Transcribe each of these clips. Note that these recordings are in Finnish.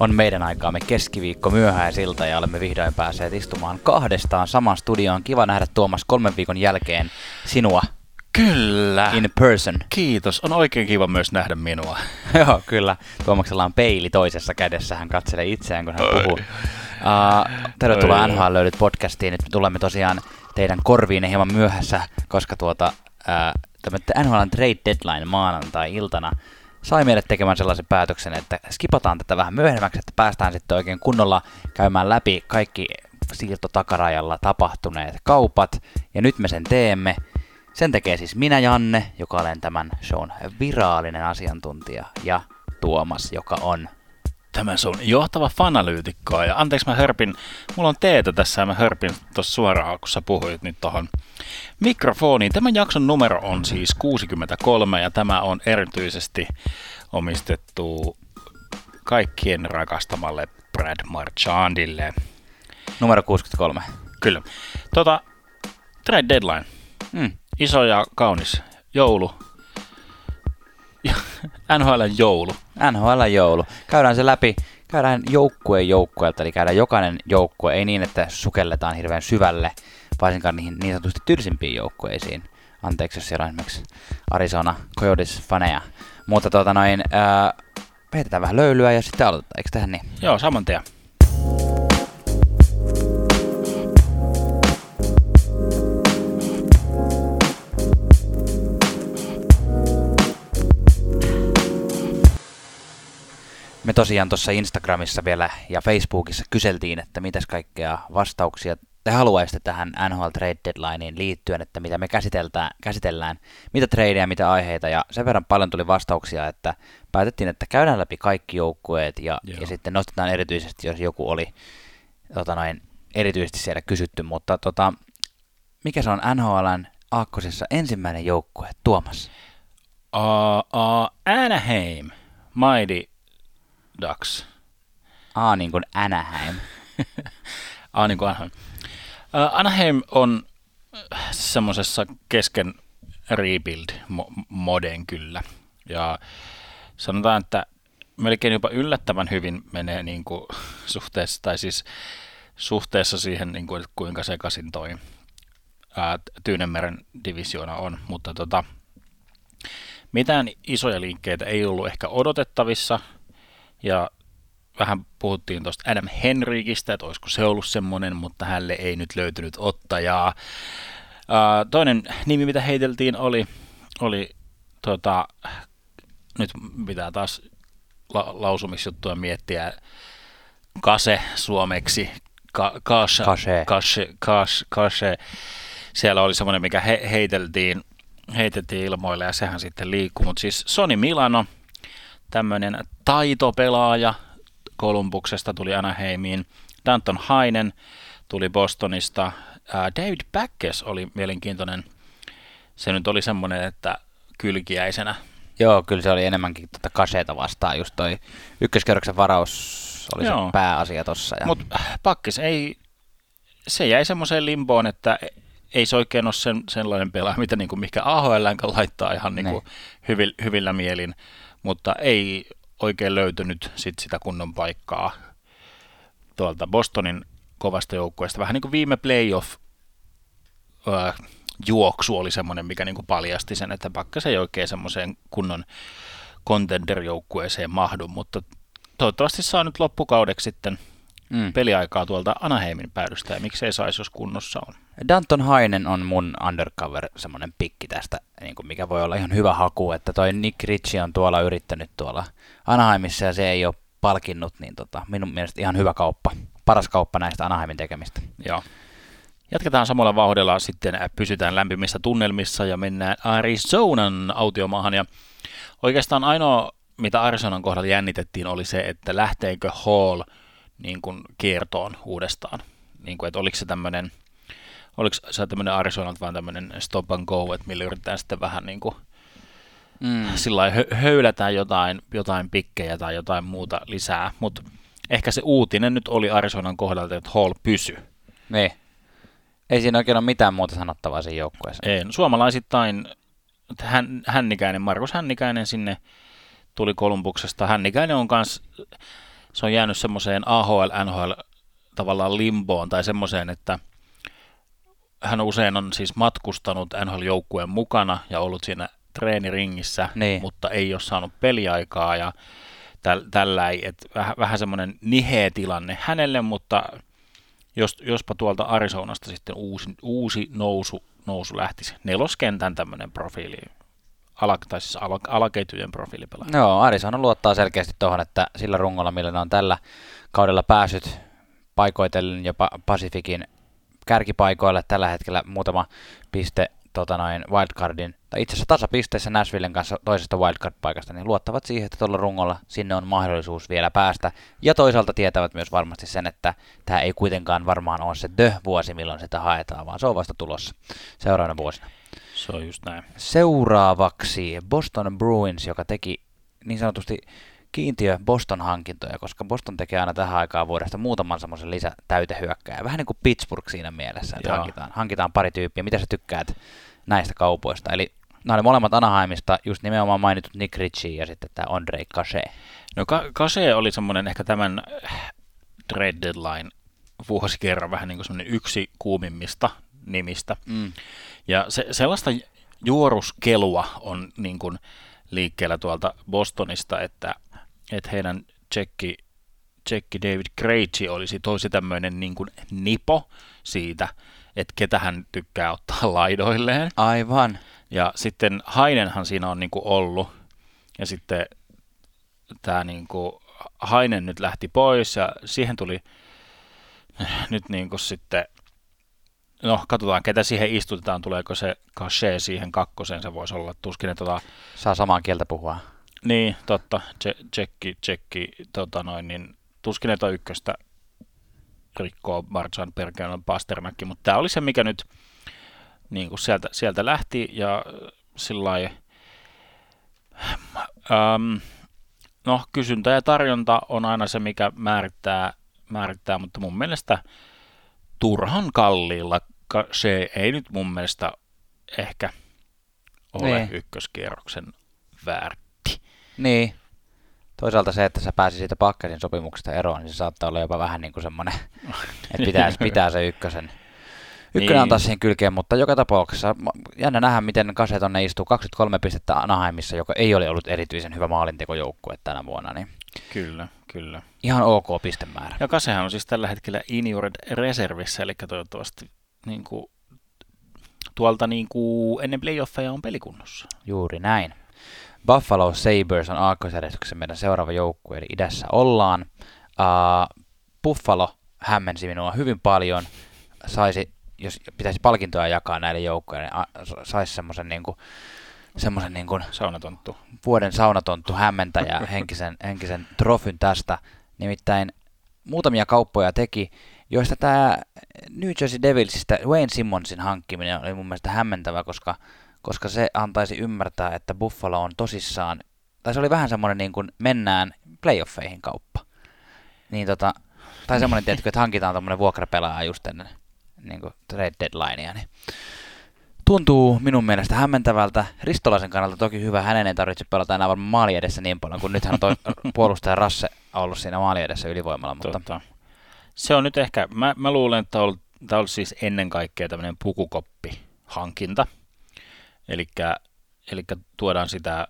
On meidän aikaamme keskiviikko myöhäisilta ja olemme vihdoin päässeet istumaan kahdestaan samaan studioon. Kiva nähdä Tuomas kolmen viikon jälkeen sinua Kyllä. in person. Kiitos. On oikein kiva myös nähdä minua. Joo, kyllä. Tuomaksella on peili toisessa kädessä. Hän katselee itseään, kun hän puhuu. Uh, tervetuloa Oi. NHL löydyt podcastiin. Nyt me tulemme tosiaan teidän korviin hieman myöhässä, koska tuota, uh, tämä NHL Trade Deadline maanantai-iltana sai meidät tekemään sellaisen päätöksen, että skipataan tätä vähän myöhemmäksi, että päästään sitten oikein kunnolla käymään läpi kaikki siirtotakarajalla tapahtuneet kaupat, ja nyt me sen teemme. Sen tekee siis minä, Janne, joka olen tämän shown virallinen asiantuntija, ja Tuomas, joka on... Tämä se on johtava fanalyytikko. Ja anteeksi mä hörpin, mulla on teetä tässä ja mä hörpin tuossa suoraan, kun sä puhuit nyt tohon mikrofoniin. Tämän jakson numero on siis 63 ja tämä on erityisesti omistettu kaikkien rakastamalle Brad Marchandille. Numero 63. Kyllä. Tota, trade deadline. Mm. Iso ja kaunis joulu. NHL joulu. Käydään se läpi. Käydään joukkueen joukkueelta, eli käydään jokainen joukkue. Ei niin, että sukelletaan hirveän syvälle, varsinkaan niihin niin sanotusti tylsimpiin joukkueisiin. Anteeksi, jos siellä on esimerkiksi Arizona Coyotes-faneja. Mutta tuota noin, heitetään vähän löylyä ja sitten aloitetaan. Eikö tehdä niin? Joo, saman tien. Me tosiaan tuossa Instagramissa vielä ja Facebookissa kyseltiin, että mitäs kaikkea vastauksia te haluaisitte tähän NHL Trade Deadlineen liittyen, että mitä me käsitellään, käsitellään mitä tradeja, mitä aiheita, ja sen verran paljon tuli vastauksia, että päätettiin, että käydään läpi kaikki joukkueet, ja, Joo. ja sitten nostetaan erityisesti, jos joku oli tota noin, erityisesti siellä kysytty, mutta tota, mikä se on NHLn aakkosessa ensimmäinen joukkue, Tuomas? Uh, uh, Anaheim, Mighty Ducks. A niin kuin Anaheim. Ah, niin kuin Anaheim. Uh, Anaheim on semmoisessa kesken rebuild-moden kyllä. Ja sanotaan, että melkein jopa yllättävän hyvin menee niin kuin suhteessa, tai siis suhteessa siihen, niin kuin, kuinka sekaisin toi ää, Tyynemeren divisioona on. Mutta tota, mitään isoja liikkeitä ei ollut ehkä odotettavissa, ja vähän puhuttiin tuosta Adam Henrikistä, että olisiko se ollut semmoinen, mutta hänelle ei nyt löytynyt ottajaa. Toinen nimi, mitä heiteltiin, oli, oli tota, nyt pitää taas la- lausumisjuttua miettiä, kase suomeksi, ka- kase, Kase. kase, kase, kase. Siellä oli semmoinen, mikä he- heiteltiin, heitettiin ilmoille ja sehän sitten liikkuu, mutta siis Sony Milano, tämmöinen taitopelaaja Kolumbuksesta tuli Anaheimiin, Danton Hainen tuli Bostonista, David Backes oli mielenkiintoinen, se nyt oli semmoinen, että kylkiäisenä Joo, kyllä se oli enemmänkin tuota kaseita vastaan, just toi ykköskerroksen varaus oli Joo. se pääasia tossa. Ja... Mutta Pakkis ei, se jäi semmoiseen limboon, että ei se oikein ole sen, sellainen pelaaja, mitä niinku mikä AHL laittaa ihan niinku Niin. hyvillä, hyvillä mielin, mutta ei oikein löytynyt sit sitä kunnon paikkaa tuolta Bostonin kovasta joukkueesta. Vähän niin kuin viime playoff ö, juoksu oli semmoinen, mikä niin kuin paljasti sen, että Pakkas ei oikein semmoiseen kunnon contender-joukkueeseen mahdu, mutta toivottavasti saa nyt loppukaudeksi sitten mm. peliaikaa tuolta Anaheimin päädystä ja miksei saisi, jos kunnossa on. Danton Hainen on mun undercover semmoinen pikki tästä, niin kuin mikä voi olla ihan hyvä haku, että toi Nick Ritchie on tuolla yrittänyt tuolla Anaheimissa ja se ei ole palkinnut, niin tota, minun mielestä ihan hyvä kauppa. Paras kauppa näistä Anaheimin tekemistä. Joo. Jatketaan samalla vauhdilla, sitten pysytään lämpimissä tunnelmissa ja mennään Arizonan autiomaahan. Ja oikeastaan ainoa, mitä Arizonan kohdalla jännitettiin, oli se, että lähteekö Hall niin kuin kiertoon uudestaan. Niin kuin, että oliko se tämmöinen, oliko se tämmöinen Arizonalta vaan tämmöinen stop and go, että millä yritetään sitten vähän niin kuin Mm. sillä hö- höylätään jotain, jotain pikkejä tai jotain muuta lisää, mutta ehkä se uutinen nyt oli Arizonan kohdalta, että Hall pysy. Niin. Ei siinä oikein ole mitään muuta sanottavaa siinä joukkueessa. Ei, no suomalaisittain hän, Hännikäinen, Markus Hännikäinen sinne tuli Kolumbuksesta. Hännikäinen on kans se on jäänyt semmoiseen AHL, NHL tavallaan limboon tai semmoiseen, että hän usein on siis matkustanut NHL-joukkueen mukana ja ollut siinä treeniringissä, Niin. mutta ei ole saanut peliaikaa ja täl, tällä ei, että vähän, vähän semmoinen niheä tilanne hänelle, mutta jos, jospa tuolta Arizonasta sitten uusi, uusi nousu, nousu lähtisi. Neloskentän tämmöinen profiili, ala, tai siis ala, alaketjujen profiilipelaaja. Joo, Arizona luottaa selkeästi tuohon, että sillä rungolla, millä ne on tällä kaudella päässyt paikoitellen jopa Pacificin kärkipaikoille tällä hetkellä muutama piste tota noin, wildcardin, tai itse asiassa tasapisteissä Nashvillen kanssa toisesta wildcard-paikasta, niin luottavat siihen, että tuolla rungolla sinne on mahdollisuus vielä päästä. Ja toisaalta tietävät myös varmasti sen, että tämä ei kuitenkaan varmaan ole se the-vuosi, milloin sitä haetaan, vaan se on vasta tulossa seuraavana vuosina. Se on just näin. Seuraavaksi Boston Bruins, joka teki niin sanotusti kiintiö Boston-hankintoja, koska Boston tekee aina tähän aikaan vuodesta muutaman semmoisen lisätäytehyökkäjä. Vähän niin kuin Pittsburgh siinä mielessä, että Joo. hankitaan, hankitaan pari tyyppiä. Mitä sä tykkäät näistä kaupoista? Eli nämä oli molemmat Anaheimista, just nimenomaan mainitut Nick Ritchie ja sitten tämä Andre Cachet. No Ka- Kase oli semmoinen ehkä tämän äh, trade deadline vuosikerran vähän niin kuin semmoinen yksi kuumimmista nimistä. Mm. Ja se, sellaista juoruskelua on niin kuin liikkeellä tuolta Bostonista, että, että heidän tsekki, tsekki David Krejci olisi tosi tämmöinen niin kuin nipo siitä, että ketä hän tykkää ottaa laidoilleen. Aivan. Ja sitten Hainenhan siinä on niin kuin ollut. Ja sitten tämä niin kuin Hainen nyt lähti pois ja siihen tuli nyt niin kuin sitten, no katsotaan ketä siihen istutetaan, tuleeko se Cachet siihen kakkoseen, se voisi olla tuskin, että tota, Saa samaa kieltä puhua. Niin totta, Tse- tsekki, tsekki, tota noin, niin tuskin, että ykköstä rikkoo Marjan Perkeon Pastermäkki, mutta tämä oli se, mikä nyt niin kuin sieltä, sieltä lähti ja sillä lailla, ähm, no kysyntä ja tarjonta on aina se, mikä määrittää, määrittää mutta mun mielestä turhan kalliilla ka- se ei nyt mun mielestä ehkä ole Niin. ykköskierroksen väärti. Niin. Toisaalta se, että sä pääsi siitä pakkasin sopimuksesta eroon, niin se saattaa olla jopa vähän niin kuin semmoinen, että pitää, pitää se ykkösen, ykkönen Niin. antaa siihen kylkeen, mutta joka tapauksessa jännä nähdä, miten Kase tonne istuu 23 pistettä Anaheimissa, joka ei ole ollut erityisen hyvä maalintekojoukkue tänä vuonna, niin Kyllä, kyllä. ihan ok pistemäärä. Ja Kasehan on siis tällä hetkellä Injured reservissä, eli toivottavasti niin kuin, tuolta niin kuin, ennen playoffeja on pelikunnossa. Juuri näin. Buffalo Sabres on aakkosjärjestyksessä meidän seuraava joukkue, eli idässä ollaan. Uh, Buffalo hämmensi minua hyvin paljon. Saisi, jos pitäisi palkintoja jakaa näille joukkueille, niin saisi semmoisen niinku, semmoisen niinku Saunatonttu. vuoden saunatonttu hämmentäjä henkisen, henkisen trofyn tästä. Nimittäin muutamia kauppoja teki, joista tämä New Jersey Devilsistä Wayne Simmonsin hankkiminen oli mun mielestä hämmentävä, koska, koska se antaisi ymmärtää, että Buffalo on tosissaan, tai se oli vähän semmoinen niin kuin mennään playoffeihin kauppa. Niin tota, tai semmoinen, tietkö, että hankitaan tuommoinen vuokrapelaaja just ennen niin kuin trade deadlinea, niin tuntuu minun mielestä hämmentävältä. Ristolaisen kannalta toki hyvä, hänen ei tarvitse pelata enää varmaan maali edessä niin paljon, kun nythän on toi puolustaja Rasse ollut siinä maali edessä ylivoimalla, mutta Totta. Se on nyt ehkä, mä, mä luulen, että tämä on siis ennen kaikkea tämmöinen pukukoppi-hankinta. Eli tuodaan sitä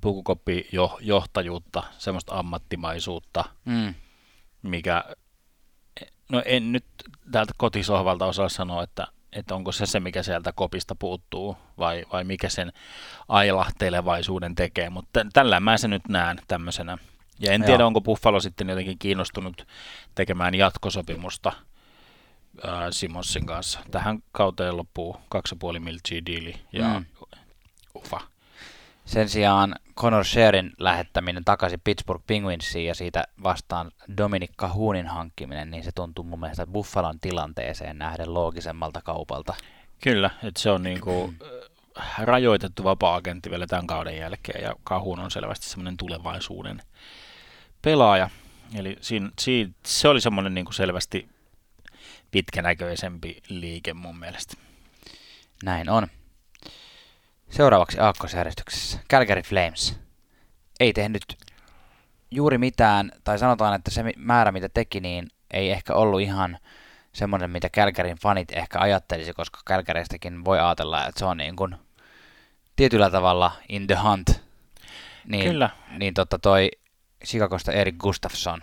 pukukoppijohtajuutta, semmoista ammattimaisuutta, mm, mikä, no en nyt täältä kotisohvalta osaa sanoa, että, että onko se se, mikä sieltä kopista puuttuu, vai, vai mikä sen ailahtelevaisuuden tekee, mutta tällä mä sen nyt näen tämmöisenä. Ja en Joo. tiedä, onko Buffalo sitten jotenkin kiinnostunut tekemään jatkosopimusta ää, Simonsin kanssa. Tähän kauteen loppuu 2,5 miltsiä diili ja Mm. ufa. sen sijaan Connor Shearin lähettäminen takaisin Pittsburgh Penguinsiin ja siitä vastaan Dominic Cahunin hankkiminen, niin se tuntuu mun mielestä Buffalon tilanteeseen nähden loogisemmalta kaupalta. Kyllä, että se on niinku äh, rajoitettu vapaa-agentti vielä tämän kauden jälkeen ja Kahun on selvästi semmoinen tulevaisuuden pelaaja. Eli siinä, siinä, se oli semmoinen niinku selvästi pitkänäköisempi liike mun mielestä. Näin on. Seuraavaksi aakkosjärjestyksessä Calgary Flames ei tehnyt juuri mitään, tai sanotaan, että se määrä, mitä teki, niin ei ehkä ollut ihan semmoinen, mitä Kälkärin fanit ehkä ajattelisi, koska Kälkäreistäkin voi ajatella, että se on niin kuin tietyllä tavalla in the hunt. Niin, Kyllä. Niin tota toi Chicagosta Erik Gustafsson,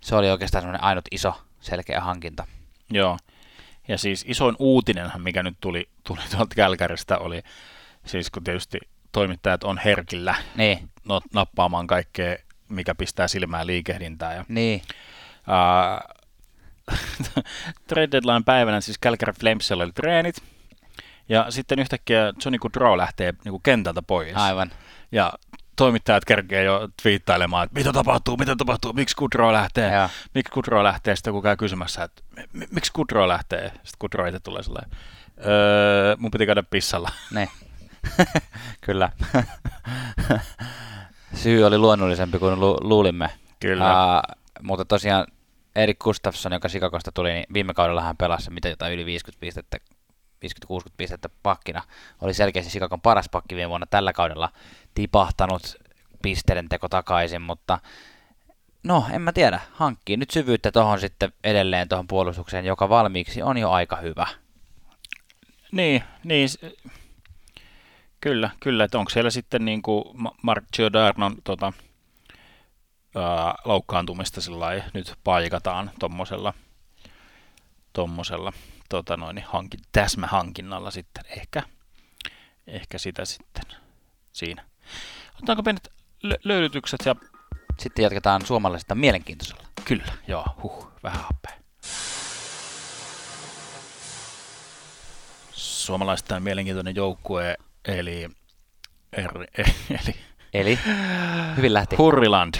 se oli oikeastaan semmoinen ainut iso selkeä hankinta. Joo. Ja siis isoin uutinenhan, mikä nyt tuli, tuli tuolta Kälkäristä, oli siis kun tietysti toimittajat on herkillä Niin, no, nappaamaan kaikkea, mikä pistää silmään liikehdintää. Ja, niin, uh, trade deadline päivänä siis Calgary Flamesilla oli treenit, ja sitten yhtäkkiä Johnny Goodrow lähtee niin kuin kentältä pois. aivan. Ja toimittajat kerkee jo twiittailemaan, että mitä tapahtuu, mitä tapahtuu, miksi Goodrow lähtee, Joo. miksi Goodrow lähtee, sitten kun käy kysymässä, että "Mi- miksi Goodrow lähtee, sitten Goodrow itse tulee sellainen, öö, mun piti käydä pissalla. Niin. Kyllä. Syy oli luonnollisempi kuin lu- luulimme. Kyllä. Uh, mutta tosiaan Erik Gustafsson, joka Sikakosta tuli, niin viime kaudella hän pelasi mitä jotain yli 50 pistettä, 50-60 pistettä pakkina. Oli selkeästi Sikakon paras pakki viime vuonna tällä kaudella tipahtanut pisteiden teko takaisin, mutta no en mä tiedä, hankkii nyt syvyyttä tuohon sitten edelleen tuohon puolustukseen, joka valmiiksi on jo aika hyvä. Niin, niin kyllä, kyllä, että onko siellä sitten niin kuin Ma- Mark Giordano'n tota, ää, loukkaantumista sillä nyt paikataan tuommoisella tommosella, tota noin, hankin, täsmähankinnalla sitten ehkä, ehkä sitä sitten siinä. Otetaanko pienet lö- löylytykset ja Sitten jatketaan suomalaisesta mielenkiintoisella. kyllä, joo, huh, vähän happea. Suomalaisten mielenkiintoinen joukkue, eli, er, eli Eli hyvin lähti. Hurriland,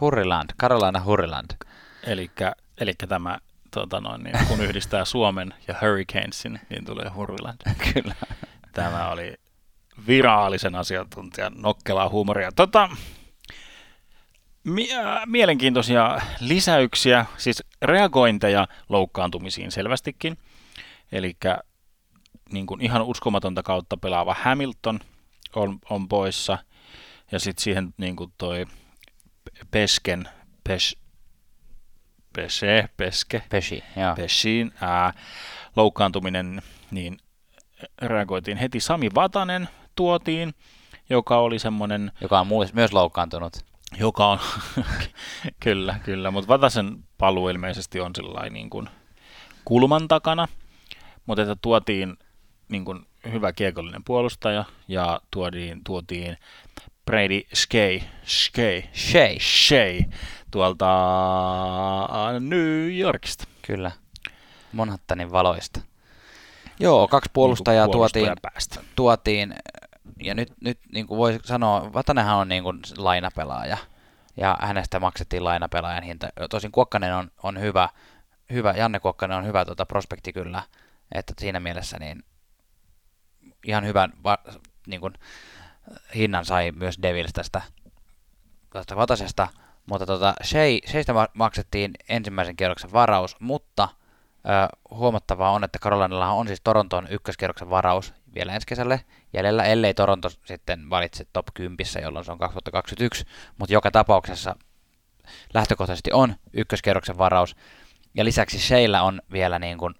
Hurriland, Carolina Hurriland. eli, eli tämä, tota noin, niin, kun yhdistää Suomen ja Hurricanesin, niin tulee Hurriland. Kyllä. Tämä oli viraalisen asiantuntijan nokkelaa huumoria. Tota, äh, mielenkiintoisia lisäyksiä, siis reagointeja loukkaantumisiin selvästikin. Eli niin kuin ihan uskomatonta kautta pelaava Hamilton on, on poissa. Ja sitten siihen niin kuin toi Pesken, Pes, Pese, Peske, Peshi, joo. Peshin ää, loukkaantuminen, niin reagoitiin heti. Sami Vatanen tuotiin, joka oli semmoinen, Joka on myös loukkaantunut. joka on, kyllä, kyllä, mutta Vatasen paluu ilmeisesti on sellainen niin kuin kulman takana, mutta että tuotiin niin kuin hyvä kiekollinen puolustaja ja tuotiin, tuotiin Brady Skay, Skay, Shea. Shea tuolta New Yorkista. Kyllä. Manhattanin valoista. Joo, kaksi puolustajaa Niin tuotiin, puolustajapäästä. tuotiin, ja nyt, nyt niin kuin voi sanoa, Vatanenhan on niin kuin lainapelaaja, ja hänestä maksettiin lainapelaajan hinta. Tosin Kuokkanen on, on hyvä, hyvä, Janne Kuokkanen on hyvä tuota prospekti kyllä, että siinä mielessä niin ihan hyvän va, niin kuin, hinnan sai myös Devils tästä, tästä Vatasesta, mutta tota, Shea, Sheistä ma- maksettiin ensimmäisen kierroksen varaus, mutta ö, huomattavaa on, että Carolinalla on siis Toronton ykköskierroksen varaus vielä ensi kesälle jäljellä, ellei Toronto sitten valitse top 10, jolloin se on 2021, mutta joka tapauksessa lähtökohtaisesti on ykköskierroksen varaus, ja lisäksi Sheillä on vielä niin kuin,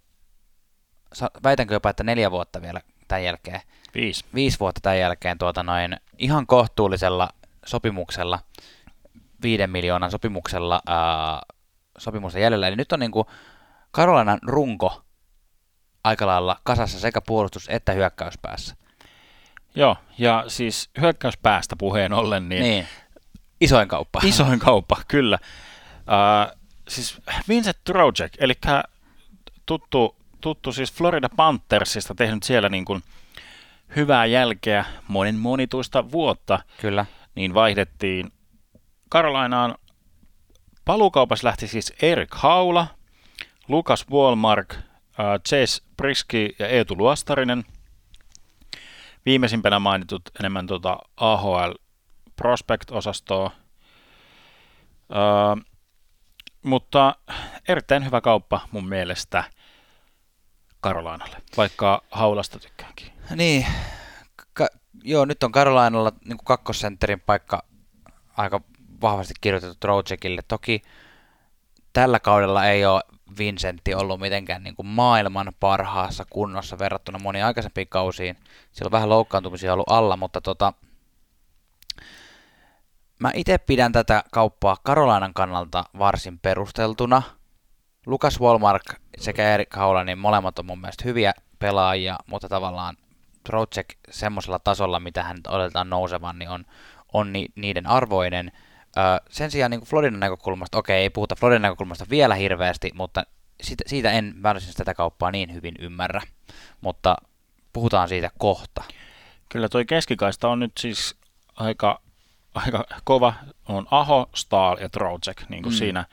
väitänkö jopa, että neljä vuotta vielä tämän jälkeen, Viisi. viisi vuotta tämän jälkeen tuota noin ihan kohtuullisella sopimuksella, viiden miljoonan sopimuksella ää, sopimusta jäljellä. Eli nyt on niinku Karolainen runko aika lailla kasassa sekä puolustus- että hyökkäyspäässä. Joo, ja siis hyökkäyspäästä puheen ollen, niin, Niin. Isoin kauppa. isoin kauppa, kyllä. Uh, siis Vincent Trojek, eli tuttu, tuttu siis Florida Panthersista, tehnyt siellä niin kuin hyvää jälkeä monen monituista vuotta, Kyllä. niin vaihdettiin Carolinaan. Paluukaupassa lähti siis Erik Haula, Lukas Walmark, uh, Chase Priski ja Eetu Luostarinen. Viimeisimpänä mainitut enemmän tuota AHL Prospect-osastoa. Uh, mutta erittäin hyvä kauppa mun mielestä Karolainalle, vaikka Haulasta tykkäänkin. Niin. Ka- joo, nyt on Carolinalla niin kakkosentterin paikka aika vahvasti kirjoitettu Trocekille. Toki tällä kaudella ei ole Vincentti ollut mitenkään niin kuin maailman parhaassa kunnossa verrattuna moniin aikaisempiin kausiin. Siellä on vähän loukkaantumisia ollut alla, mutta tota, mä itse pidän tätä kauppaa Karolainan kannalta varsin perusteltuna. Lukas Walmark sekä Erik Haula, niin molemmat on mun mielestä hyviä pelaajia, mutta tavallaan Trocek semmoisella tasolla, mitä hän odotetaan nousevan, niin on, on ni, niiden arvoinen. Sen sijaan niin Floridan näkökulmasta, okei, ei puhuta Floridan näkökulmasta vielä hirveästi, mutta siitä, siitä en varsinaisesti tätä kauppaa niin hyvin ymmärrä, mutta puhutaan siitä kohta. Kyllä toi keskikaista on nyt siis aika, aika kova. On Aho, Stahl ja Trocek niin kuin mm. siinä.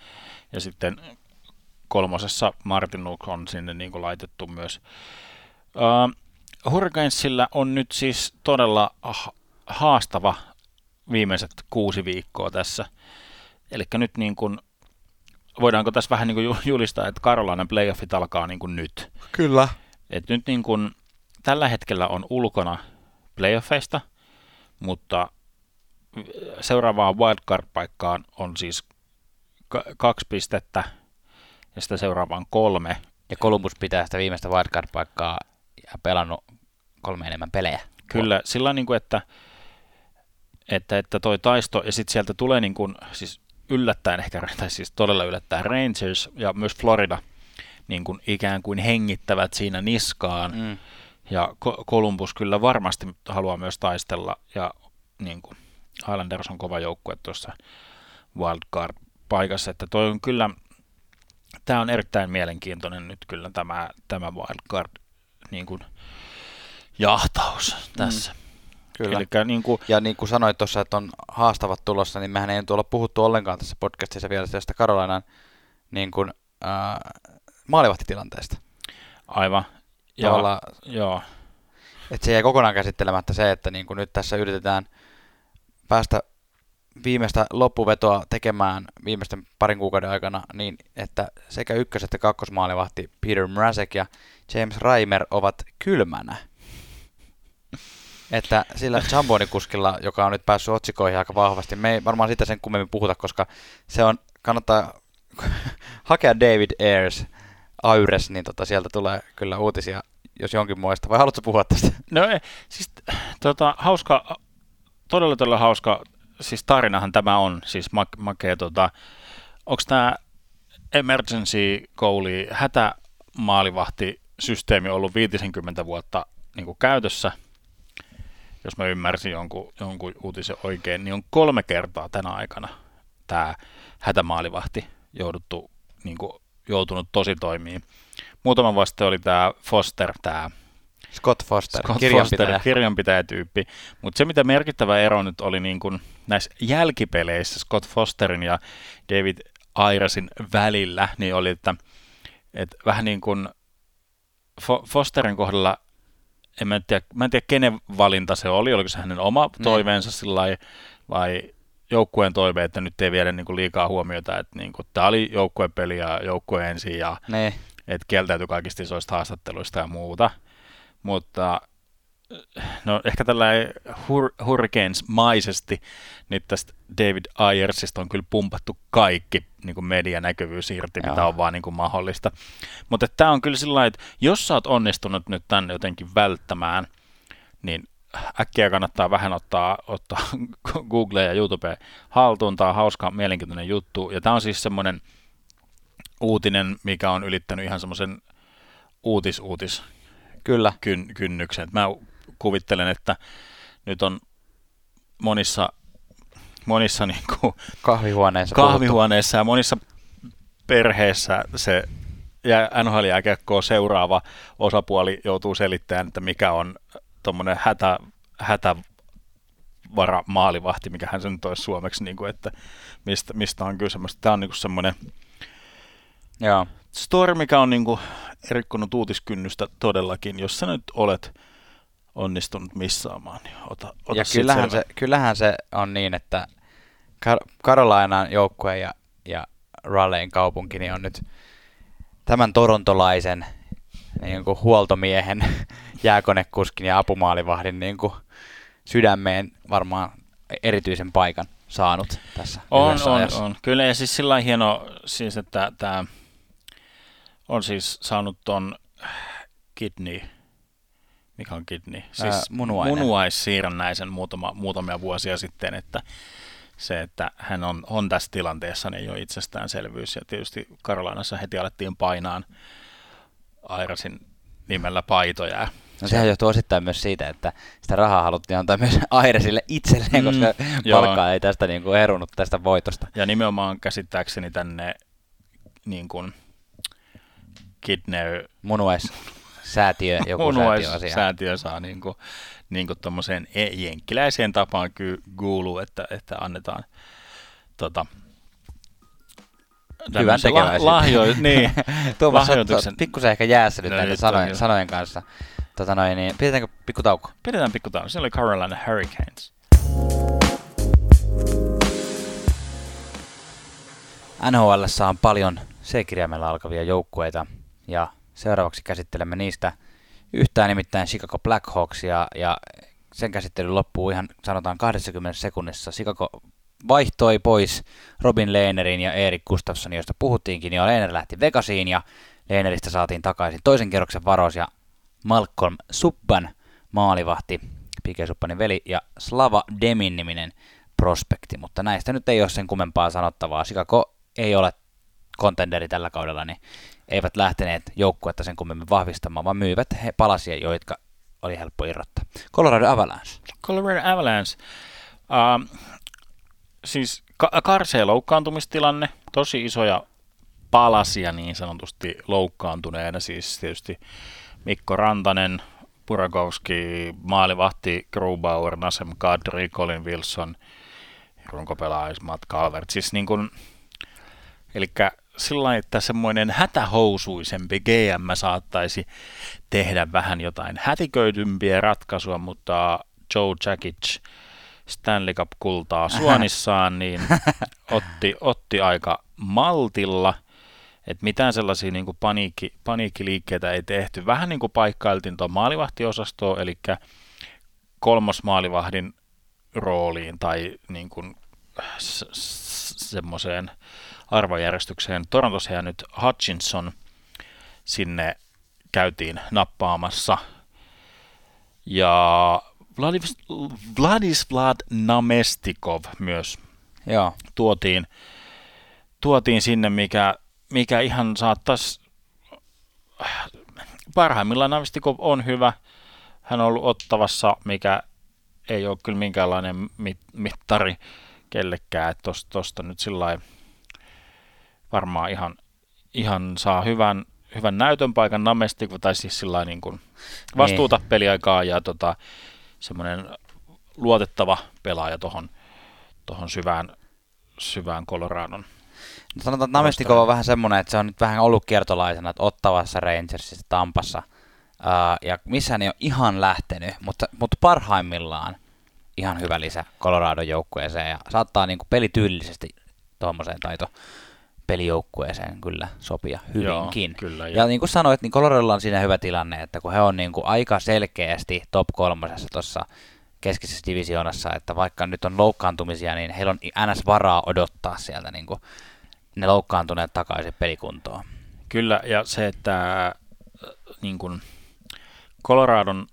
Ja sitten kolmosessa Martin Nuk on sinne niin kuin laitettu myös. Uh, Hurricanesilla on nyt siis todella haastava viimeiset kuusi viikkoa tässä. Eli nyt niin kuin, voidaanko tässä vähän niin kuin julistaa, että Karolainen playoffit alkaa niin kuin nyt. Kyllä. Et nyt niin kuin, tällä hetkellä on ulkona playoffeista, mutta seuraavaan wildcard-paikkaan on siis kaksi pistettä ja sitä seuraavaan kolme. Ja Columbus pitää sitä viimeistä wildcard-paikkaa ja pelannut kolme enemmän pelejä. Kyllä, sillä niin kuin, että, että, että toi taisto, ja sitten sieltä tulee niin kuin, siis yllättäen ehkä, tai siis todella yllättäen Rangers ja myös Florida niin kuin ikään kuin hengittävät siinä niskaan, mm. ja Columbus kyllä varmasti haluaa myös taistella, ja niin kuin Islanders on kova joukkue tuossa wildcard-paikassa, että toi on kyllä, tämä on erittäin mielenkiintoinen nyt kyllä tämä, tämä wildcard niin kuin, jahtaus tässä. Mm. Kyllä. Elikkä niin kuin, ja niin kuin sanoit tuossa, että on haastavat tulossa, niin mehän ei nyt olla puhuttu ollenkaan tässä podcastissa vielä tästä Karolainan niin kuin, äh, maalivahtitilanteesta. Aivan. Ja, joo. Että se ei kokonaan käsittelemättä se, että niin kuin nyt tässä yritetään päästä viimeistä loppuvetoa tekemään viimeisten parin kuukauden aikana niin, että sekä ykkös- että kakkosmaalivahti Peter Mrazek ja James Reimer ovat kylmänä että sillä Jambonikuskilla, joka on nyt päässyt otsikoihin aika vahvasti, me ei varmaan sitä sen kummemmin puhuta, koska se on, kannattaa hakea David Ayers, Ayres, niin tota, sieltä tulee kyllä uutisia, jos jonkin muista. Vai haluatko puhua tästä? No ei, siis tota, hauska, todella todella hauska, siis tarinahan tämä on, siis makea, tota, onko tämä emergency goalie, hätämaalivahti systeemi ollut 50 vuotta niin käytössä – jos mä ymmärsin jonkun, jonkun uutisen oikein, niin on kolme kertaa tänä aikana tämä hätämaalivahti jouduttu, niin kuin, joutunut tosi toimiin. Muutama vasta oli tämä Foster, tämä Scott Foster, Scott kirjanpitäjä. Foster, kirjanpitäjätyyppi. Mutta se, mitä merkittävä ero nyt oli niin kun näissä jälkipeleissä Scott Fosterin ja David Airasin välillä, niin oli, että, että vähän niin kuin Fosterin kohdalla en mä, tiedä, mä en tiedä, kenen valinta se oli, oliko se hänen oma mm. toiveensa sillä vai joukkueen toive, että nyt ei viedä niin kuin liikaa huomiota, että niin kuin, tämä oli joukkuepeli ja joukkue ensin ja että kieltäytyi kaikista isoista haastatteluista ja muuta. Mutta no ehkä tällä hur- Hurricanes-maisesti nyt tästä David Ayersista on kyllä pumpattu kaikki niin kuin medianäkyvyys irti, Joo. mitä on vaan niin kuin mahdollista. Mutta tämä on kyllä sillä että jos sä oot onnistunut nyt tänne jotenkin välttämään, niin äkkiä kannattaa vähän ottaa, ottaa Google ja YouTube haltuun. Tämä on hauska, mielenkiintoinen juttu. Ja tämä on siis semmoinen uutinen, mikä on ylittänyt ihan semmoisen uutis-uutis Kyllä. Kyn, kynnyksen. Mä kuvittelen, että nyt on monissa, monissa niin kuin kahvihuoneissa, kahvihuoneissa ja monissa perheissä se ja NHL jääkiekkoa seuraava osapuoli joutuu selittämään, että mikä on tuommoinen hätä, hätävara maalivahti, mikä hän sen olisi suomeksi, niin kuin, että mistä, mistä on semmoista. Tämä on niin semmoinen Joo. story, mikä on niin kuin rikkonut uutiskynnystä todellakin, jos sä nyt olet onnistunut missaamaan, niin ota, ota ja kyllähän se, kyllähän se on niin, että Kar- Carolinan joukkue ja, ja Raleighin kaupunki niin on nyt tämän torontolaisen niin kuin huoltomiehen, jääkonekuskin ja apumaalivahdin niin kuin sydämeen varmaan erityisen paikan saanut tässä On, on, ajassa. on. Kyllä, ja siis sillä hieno, siis että tämä on siis saanut ton kidney, mikä on kidney? Siis Ää, munuainen. munuaissiirrännäisen muutama, muutamia vuosia sitten, että se, että hän on, on tässä tilanteessa, niin ei ole itsestäänselvyys. Ja tietysti Karolainassa heti alettiin painaan Airasin nimellä paitoja. No sehän johtuu osittain myös siitä, että sitä rahaa haluttiin antaa myös Airesille itselleen, Mm, koska joo. palkkaa ei tästä niin kuin herunut tästä voitosta. Ja nimenomaan käsittääkseni tänne niin kuin kidney Munuaissäätiö, joku säätiö asia. säätiö saa niin kuin, niin kuin tommoseen e- jenkkiläiseen tapaan ky- kuuluu, että, että annetaan tota, Hyvän tekeväisyyden. lahjo, niin, Tuomas, lahjoituksen. pikkusen ehkä jäässä nyt No näiden sanojen, sanojen kanssa. Tota noin, niin, pidetäänkö pikku tauko? Pidetään pikku tauko. Siellä oli Carolina Hurricanes. NHL on paljon C-kirjaimella alkavia joukkueita ja seuraavaksi käsittelemme niistä yhtään nimittäin Chicago Blackhawksia ja sen käsittely loppuu ihan sanotaan 20 sekunnissa. Chicago vaihtoi pois Robin Lehnerin ja Erik Gustafssonin, josta puhuttiinkin, ja Lehner lähti Vegasiin ja Lehneristä saatiin takaisin toisen kerroksen varos ja Malcolm Subban maalivahti, Pike Subbanin veli ja Slava Demin niminen prospekti, mutta näistä nyt ei ole sen kummempaa sanottavaa. Chicago ei ole kontenderi tällä kaudella, niin eivät lähteneet joukkuetta sen kummemmin vahvistamaan, vaan myyvät he palasia, jotka oli helppo irrottaa. Colorado Avalanche. Colorado Avalanche. Uh, siis ka- karsea loukkaantumistilanne, tosi isoja palasia niin sanotusti loukkaantuneena, siis tietysti Mikko Rantanen, Burakovski, maalivahti, Grubauer, Nasem Kadri, Colin Wilson, runkopelaaja Matt Calvert. Siis niin kuin, eli sillä että semmoinen hätähousuisempi GM saattaisi tehdä vähän jotain hätiköitympiä ratkaisua, mutta Joe Jakic Stanley Cup-kultaa suonissaan, niin otti, otti aika maltilla, että mitään sellaisia niin paniikki, paniikkiliikkeitä ei tehty. Vähän niin kuin paikkailtiin tuon maalivahtiosastoa, eli kolmos maalivahdin rooliin tai niin kuin semmoiseen arvojärjestykseen. Torontossa nyt Hutchinson sinne käytiin nappaamassa. Ja Vladis, Vladislav Namestikov myös Joo, tuotiin, tuotiin sinne, mikä, mikä ihan saattaisi, parhaimmillaan Namestikov on hyvä. Hän on ollut ottavassa, mikä ei ole kyllä minkäänlainen mit, mittari kellekään, tosta nyt sillä lailla varmaan ihan, ihan saa hyvän, hyvän näytön paikan Namestikov, tai siis sillä niin kuin vastuuta Niin. peliaikaa ja tota, semmoinen luotettava pelaaja tuohon tohon syvään, syvään Coloradon. No sanotaan, että Namestikov on vähän semmoinen, että se on nyt vähän ollut kiertolaisena, että Ottavassa, Rangersissa, Tampassa. Ää, ja missään ei ole ihan lähtenyt, mutta, mutta parhaimmillaan ihan hyvä lisä Coloradon joukkueeseen ja saattaa niin kuin pelityylisesti tuommoiseen taito pelijoukkueeseen kyllä sopia hyvinkin. Joo, kyllä. Ja niin kuin sanoit, niin Coloradolla on siinä hyvä tilanne, että kun he on niin kuin aika selkeästi top kolmosessa tuossa keskisessä divisioonassa, että vaikka nyt on loukkaantumisia, niin heillä on ns. varaa odottaa sieltä niin kuin ne loukkaantuneet takaisin pelikuntoon. Kyllä, ja se, että äh, niin kuin Coloradon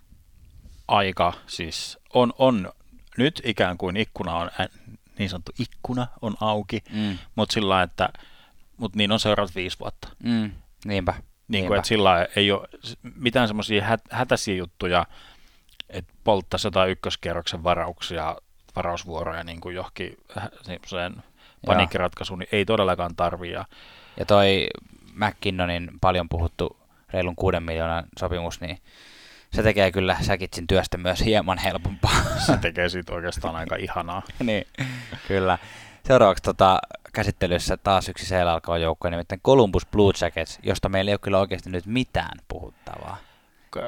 aika siis on, on nyt ikään kuin ikkuna on, ä- niin sanottu ikkuna on auki, Mm. mutta sillä lailla, että mut niin on seuraavat viisi vuotta. Mm. Niinpä. Niin kuin, että sillä ei ole mitään semmoisia hä- hätäisiä juttuja, että polttaisi jotain ykköskierroksen varauksia, varausvuoroja niin kuin johonkin semmoiseen paniikkiratkaisuun, niin ei todellakaan tarvii. Ja Ja toi McKinnonin paljon puhuttu reilun kuuden miljoonan sopimus, niin se tekee kyllä Säkitsin työstä myös hieman helpompaa. se tekee siitä oikeastaan aika ihanaa. niin, kyllä. Seuraavaksi tota, käsittelyssä taas yksi alkava joukko, nimittäin Columbus Blue Jackets, josta meillä ei ole kyllä oikeasti nyt mitään puhuttavaa.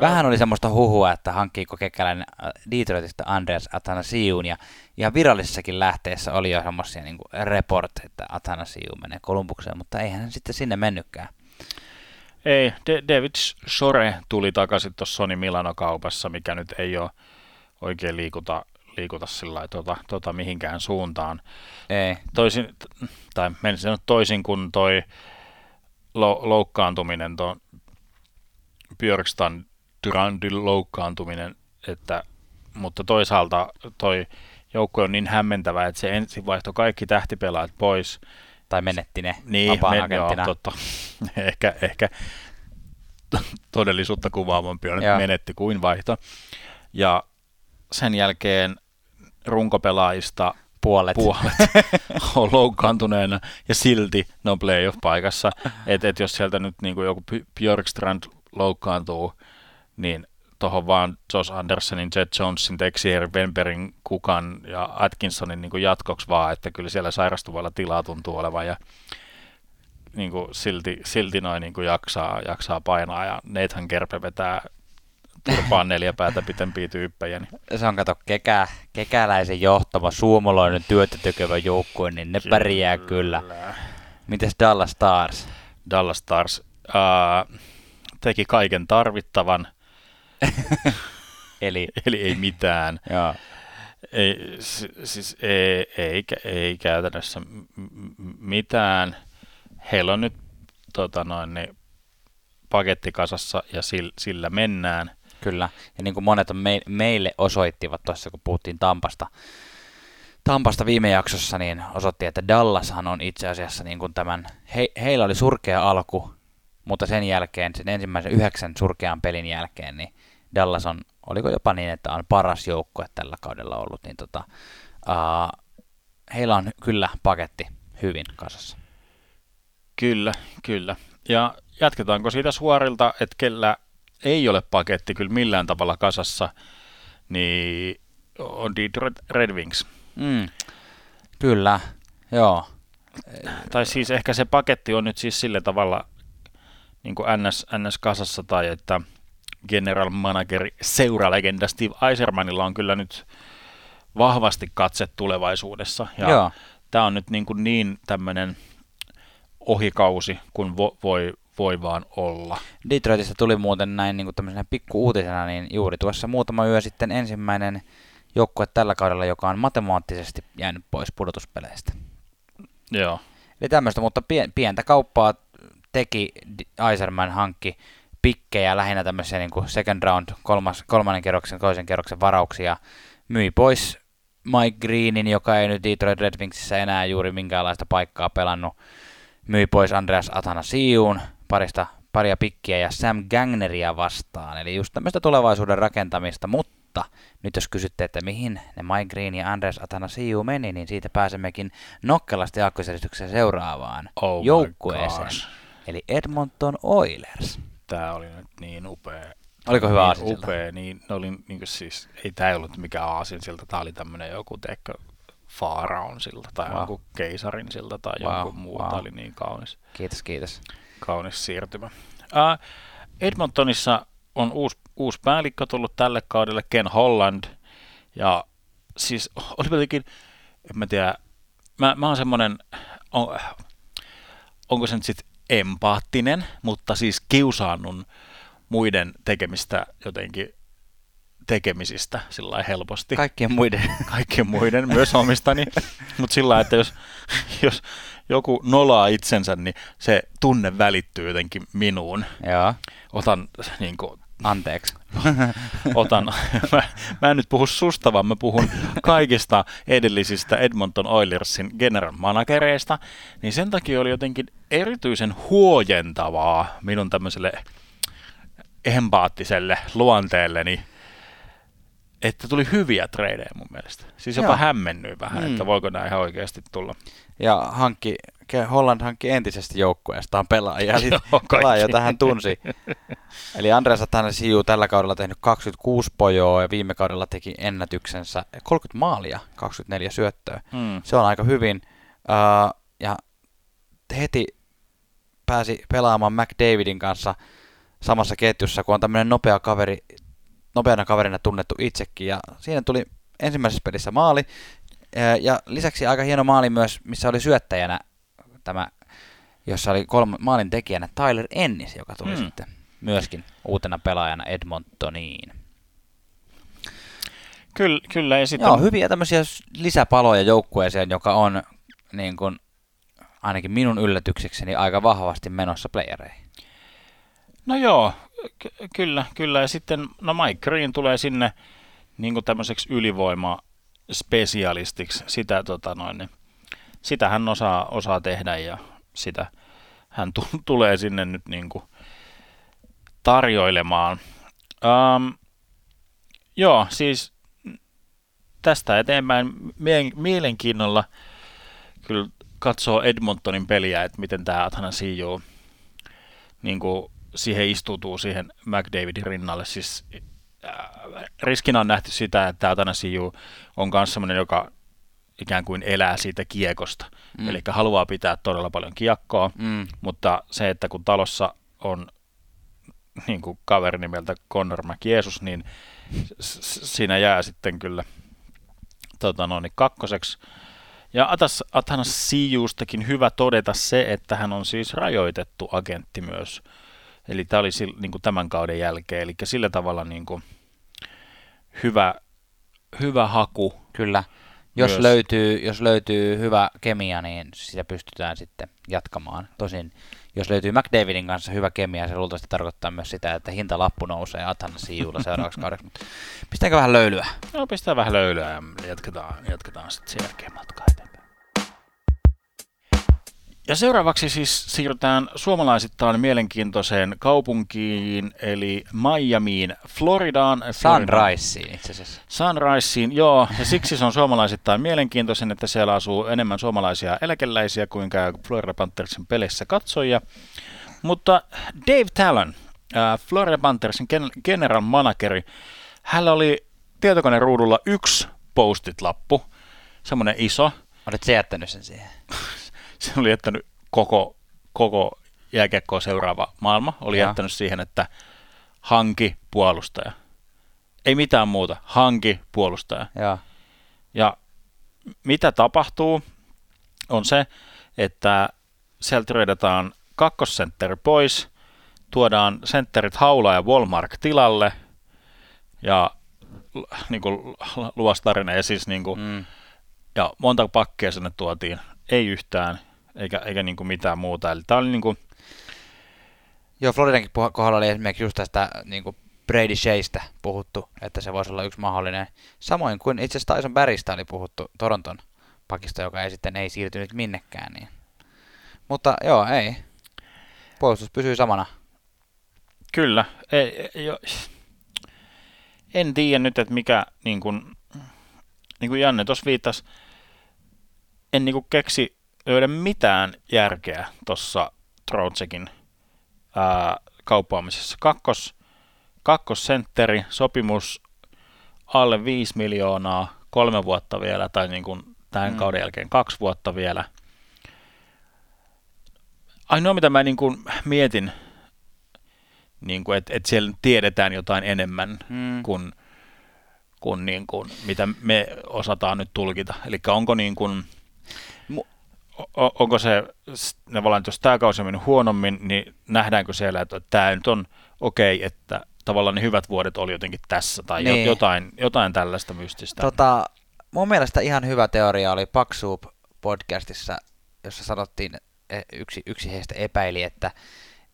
Vähän oli semmoista huhua, että hankkiiko Kekkäläinen äh, Detroitista Andreas Athanasiun, ja ihan virallisessakin lähteessä oli jo semmoisia niin report, että Athanasiu menee Kolumbukseen, mutta eihän hän sitten sinne mennytkään. Ei, De- David Shore tuli takaisin tuossa Sony Milano-kaupassa, mikä nyt ei ole oikein liikuta, liikuta sillä tota, tota mihinkään suuntaan. Ei. Toisin, tai menisin sanoa toisin kuin toi lo, loukkaantuminen, tuon Björkstan Durandin loukkaantuminen, että, mutta toisaalta toi joukkue on niin hämmentävä, että se ensin vaihtoi kaikki tähtipelaat pois. Tai menetti ne niin, men, joo, totta. ehkä, ehkä todellisuutta kuvaavampi on, että menetti kuin vaihto. Ja sen jälkeen runkopelaajista puolet, puolet on loukkaantuneena ja silti ne on playoff-paikassa. Että et jos sieltä nyt niin kuin joku Björkstrand loukkaantuu, niin tuohon vaan Josh Andersonin, Jet Jonesin, Texier, Wenberin, Kukan ja Atkinsonin niin kuin jatkoksi vaan, että kyllä siellä sairastuvalla tilaa tuntuu olevan ja niin kuin silti, silti noin niin kuin jaksaa, jaksaa painaa ja Nathan Kerpe vetää turpaan neljä päätä pitempiä tyyppejä. Niin. Se on kato kekä, kekäläisen johtama suomalainen työtä tekevä joukkue, niin ne kyllä. pärjää kyllä. Mites Dallas Stars? Dallas Stars uh, teki kaiken tarvittavan. Eli, Eli ei mitään. Joo. Ei, siis ei, ei, ei käytännössä mitään. Heillä on nyt tota noin, niin, paketti kasassa ja sillä, sillä mennään. Kyllä, ja niin kuin monet on me, meille osoittivat tuossa, kun puhuttiin Tampasta, Tampasta viime jaksossa, niin osoitti, että Dallashan on itse asiassa niin kuin tämän, he, heillä oli surkea alku, mutta sen jälkeen, sen ensimmäisen yhdeksän surkean pelin jälkeen, niin Dallas on, oliko jopa niin, että on paras joukkue tällä kaudella ollut, niin tota, uh, heillä on kyllä paketti hyvin kasassa. Kyllä, kyllä. Ja jatketaanko siitä suorilta, että kellä ei ole paketti kyllä millään tavalla kasassa, niin on Detroit Red Wings. Mm. Kyllä, joo. Tai siis ehkä se paketti on nyt siis sillä tavalla niin kuin NS, NS kasassa tai että general manageri seuralegenda Steve Eisermanilla on kyllä nyt vahvasti katse tulevaisuudessa. Ja Joo. tämä on nyt niin, kuin niin tämmöinen ohikausi, kun vo, voi, voi vaan olla. Detroitista tuli muuten näin niin kuin tämmöisenä pikku-uutisena, niin juuri tuossa muutama yö sitten ensimmäinen joukkue tällä kaudella, joka on matemaattisesti jäänyt pois pudotuspeleistä. Joo. Eli tämmöistä, mutta pientä kauppaa teki Eiserman hankki pikkejä, lähinnä tämmöisiä niin kuin second round, kolmas, kolmannen kerroksen, toisen kerroksen varauksia, myi pois Mike Greenin, joka ei nyt Detroit Red Wingsissä enää juuri minkäänlaista paikkaa pelannut, myi pois Andreas Atanasiuun, parista paria pikkiä ja Sam Gagneria vastaan. Eli just tämmöistä tulevaisuuden rakentamista, mutta nyt jos kysytte, että mihin ne Mike Green ja Andres Atanasiu meni, niin siitä pääsemmekin nokkelasti aakkoselitykseen seuraavaan oh joukkueeseen. Eli Edmonton Oilers. Tämä oli nyt niin upea. Oliko hyvä niin aasinsilta? Upea, niin oli niin siis, ei tämä ollut mikään aasinsilta, tämä oli tämmöinen joku teekö Faaraon silta tai wow. joku keisarin silta tai wow. joku muu. Wow. Tämä oli niin kaunis. Kiitos, kiitos kaunis siirtymä. Uh, Edmontonissa on uusi, uusi päällikkö tullut tälle kaudelle, Ken Holland, ja siis oli jotenkin, en mä tiedä, mä, mä oon semmonen, on, onko se nyt sitten empaattinen, mutta siis kiusaannun muiden tekemistä jotenkin tekemisistä sillä helposti. Kaikkien muiden. Kaikkien muiden, myös omistani. Mutta sillä että jos, jos joku nolaa itsensä, niin se tunne välittyy jotenkin minuun. Joo. Otan niin kuin, Anteeksi. Otan, mä, mä en nyt puhu susta, vaan mä puhun kaikista edellisistä Edmonton Oilersin general managereista, niin sen takia oli jotenkin erityisen huojentavaa minun tämmöiselle empaattiselle luonteelleni että tuli hyviä tradeja mun mielestä. Siis jopa Joo. hämmennyin vähän, mm. että voiko nämä ihan oikeasti tulla. Ja hankki, Holland hankki entisestä joukkueestaan pelaajia, Joo, pelaajia tähän tunsi. Eli Andreas Siu tällä kaudella tehnyt 26 pojoa ja viime kaudella teki ennätyksensä 30 maalia, 24 syöttöä. Mm. Se on aika hyvin. Uh, ja heti pääsi pelaamaan McDavidin kanssa samassa ketjussa, kun on tämmöinen nopea kaveri nopeana kaverina tunnettu itsekin. Ja siinä tuli ensimmäisessä pelissä maali. Ja lisäksi aika hieno maali myös, missä oli syöttäjänä tämä, jossa oli kolme, maalin tekijänä Tyler Ennis, joka tuli hmm. sitten myöskin uutena pelaajana Edmontoniin. Kyllä, kyllä ja sitten... Joo, hyviä tämmöisiä lisäpaloja joukkueeseen, joka on niin kuin, ainakin minun yllätyksekseni aika vahvasti menossa playereihin. No joo, kyllä, kyllä. Ja sitten, no Mike Green tulee sinne niin kuin tämmöiseksi ylivoima-spesialistiksi. Sitä, tota noin, niin, sitä hän osaa, osaa tehdä ja sitä hän t- tulee sinne nyt niin kuin tarjoilemaan. Um, joo, siis tästä eteenpäin mie- mielenkiinnolla kyllä katsoo Edmontonin peliä, että miten tämä Athana Siiju niin kuin siihen istuutuu siihen McDavidin rinnalle. Siis äh, riskinä on nähty sitä, että Athana Siiju on myös sellainen, joka ikään kuin elää siitä kiekosta. Mm. Eli haluaa pitää todella paljon kiekkoa, mm. mutta se, että kun talossa on niin kuin kaveri nimeltä Connor McJesus, niin siinä jää sitten kyllä tota no, niin kakkoseksi. Ja Atas, Atanas Sijustakin hyvä todeta se, että hän on siis rajoitettu agentti myös. Eli tämä oli niin kuin tämän kauden jälkeen, eli sillä tavalla niin kuin hyvä, hyvä haku. Kyllä. Jos löytyy, jos löytyy hyvä kemia, niin sitä pystytään sitten jatkamaan. Tosin jos löytyy McDavidin kanssa hyvä kemia, se luultavasti tarkoittaa myös sitä, että hintalappu nousee Athan Sijulla seuraavaksi kaudeksi. Mutta pistääkö vähän löylyä? No pistää vähän löylyä ja jatketaan, jatketaan sitten sen jälkeen matkaa. Ja seuraavaksi siis siirrytään suomalaisittain mielenkiintoiseen kaupunkiin, eli Miamiin, Floridaan. Sunriseen itse asiassa. Sunriseen, joo, ja siksi se on suomalaisittain mielenkiintoisen, että siellä asuu enemmän suomalaisia eläkeläisiä kuin käy Florida Panthersin peleissä katsojia. Mutta Dave Talon, äh, Florida Panthersin general manageri, hänellä oli tietokoneen ruudulla yksi postit-lappu, semmoinen iso. Olet se jättänyt sen siihen? se oli jättänyt koko, koko jääkiekkoa seuraava maailma, oli ja. jättänyt siihen, että hanki puolustaja. Ei mitään muuta, hanki puolustaja. Ja, ja mitä tapahtuu, on se, että sieltä treidataan kakkosentteri pois, tuodaan sentterit Haula ja Walmark tilalle, ja niin kuin luvastarina, ja siis niin kuin, mm. ja monta pakkia sinne tuotiin, ei yhtään, eikä, eikä niin kuin mitään muuta. Eli tämä oli niin kuin... Joo, Floridankin kohdalla oli esimerkiksi just tästä niin kuin Brady Sheistä puhuttu, että se voisi olla yksi mahdollinen. Samoin kuin itse asiassa Tyson Barrysta oli puhuttu Toronton pakista, joka ei sitten ei siirtynyt minnekään. Niin. Mutta joo, ei. Puolustus pysyy samana. Kyllä. Ei, ei, jo. En tiedä nyt, että mikä, niin kuin, niin kuin Janne tuossa viittasi, en niin kuin keksi löydä mitään järkeä tuossa Troutsekin kauppaamisessa. Kakkos, kakkosentteri, sopimus alle 5 miljoonaa, kolme vuotta vielä, tai niin kuin tämän mm. kauden jälkeen kaksi vuotta vielä. Ainoa, mitä mä niin kuin mietin, niin kuin, että, että siellä tiedetään jotain enemmän mm. kuin, kuin, niin kuin, mitä me osataan nyt tulkita. Eli onko niin kuin, onko se, tavallaan jos tämä kausi on mennyt huonommin, niin nähdäänkö siellä, että tämä nyt on okei, okay, että tavallaan ne hyvät vuodet oli jotenkin tässä, tai niin. jotain, jotain tällaista mystistä. Tota, mun mielestä ihan hyvä teoria oli Paksuup podcastissa, jossa sanottiin, e, yksi, yksi heistä epäili, että,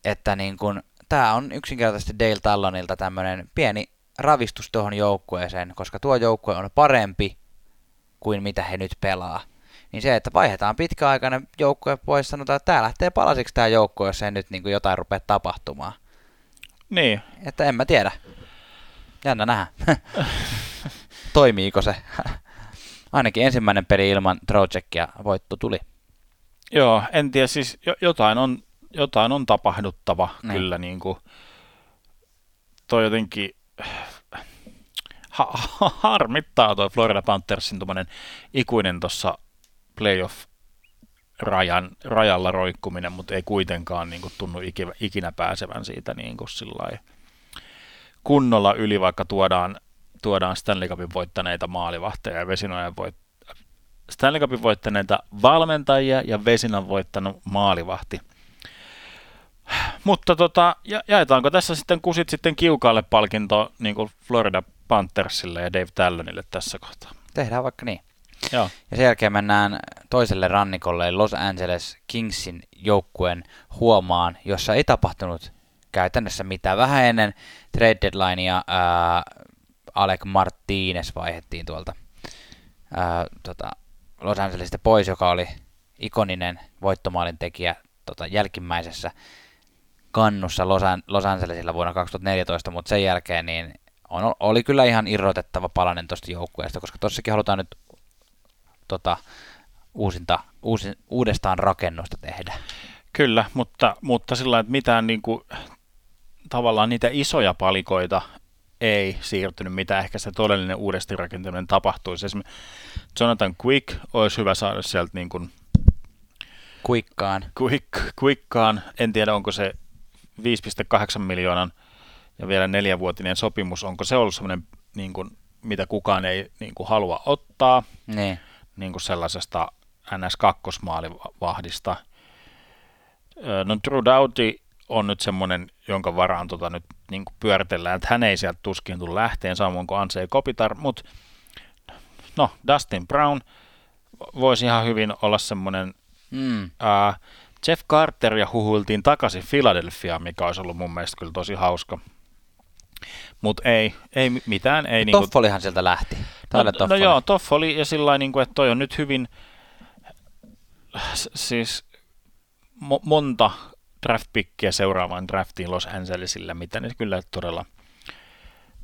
että niin kun, tämä on yksinkertaisesti Dale Tallonilta tämmöinen pieni ravistus tuohon joukkueeseen, koska tuo joukkue on parempi kuin mitä he nyt pelaa niin se, että vaihdetaan pitkäaikainen joukkue pois, sanotaan, että tämä lähtee palasiksi tämä joukko, jos ei nyt niin kuin jotain rupea tapahtumaan. Niin. Että en mä tiedä. Jännä nähdä. Toimiiko se? Ainakin ensimmäinen peli ilman Trojeckia voitto tuli. Joo, en tiedä, siis jotain on, jotain on tapahduttava niin. kyllä niin kuin, toi jotenkin ha- harmittaa tuo Florida Panthersin ikuinen tuossa playoff rajan, rajalla roikkuminen, mutta ei kuitenkaan niin kuin, tunnu ikinä, ikinä pääsevän siitä niin kuin, kunnolla yli, vaikka tuodaan, tuodaan Stanley Cupin voittaneita maalivahteja ja Vesinojen voit, Stanley Cupin voittaneita valmentajia ja Vesinan voittanut maalivahti. mutta tota, ja, jaetaanko tässä sitten kusit sitten kiukaalle palkinto niin kuin Florida Panthersille ja Dave Tallonille tässä kohtaa? Tehdään vaikka niin. Joo. Ja sen jälkeen mennään toiselle rannikolle Los Angeles Kingsin joukkueen huomaan, jossa ei tapahtunut käytännössä mitään. Vähän ennen trade deadlinea ää, Alec Martinez vaihettiin tuolta ää, tota, Los Angelesista pois, joka oli ikoninen voittomaalin tekijä tota, jälkimmäisessä kannussa Los, An- Los Angelesilla vuonna 2014, mutta sen jälkeen niin on, oli kyllä ihan irrotettava palanen tuosta joukkueesta, koska tossakin halutaan nyt tota, uusinta, uusi, uudestaan rakennusta tehdä. Kyllä, mutta, mutta sillä että mitään niin kuin, tavallaan niitä isoja palikoita ei siirtynyt, mitä ehkä se todellinen uudesti rakentaminen tapahtuisi. Esimerkiksi Jonathan Quick olisi hyvä saada sieltä niin kuin Quickkaan. Quick, Quickkaan. En tiedä, onko se 5,8 miljoonan ja vielä neljävuotinen sopimus, onko se ollut sellainen, niin kuin, mitä kukaan ei niin kuin, halua ottaa Niin. Niin kuin sellaisesta NS2-maalivahdista. No Drew Doughty on nyt semmoinen, jonka varaan tota nyt niin kuin pyöritellään, että hän ei sieltä tuskin tule lähteen, samoin kuin Ansei Kopitar, mutta no Dustin Brown voisi ihan hyvin olla semmoinen Mm. uh, Jeff Carter ja huhuiltiin takaisin Philadelphiaan, mikä olisi ollut mun mielestä kyllä tosi hauska. Mutta ei, ei mitään. Ei niinku, Toffolihan sieltä lähti. No, no joo, Toffoli ja sillä niin kuin, että toi on nyt hyvin, siis mo- monta draft-pikkiä seuraavaan draftiin Los Angelesille, mitä ne kyllä todella,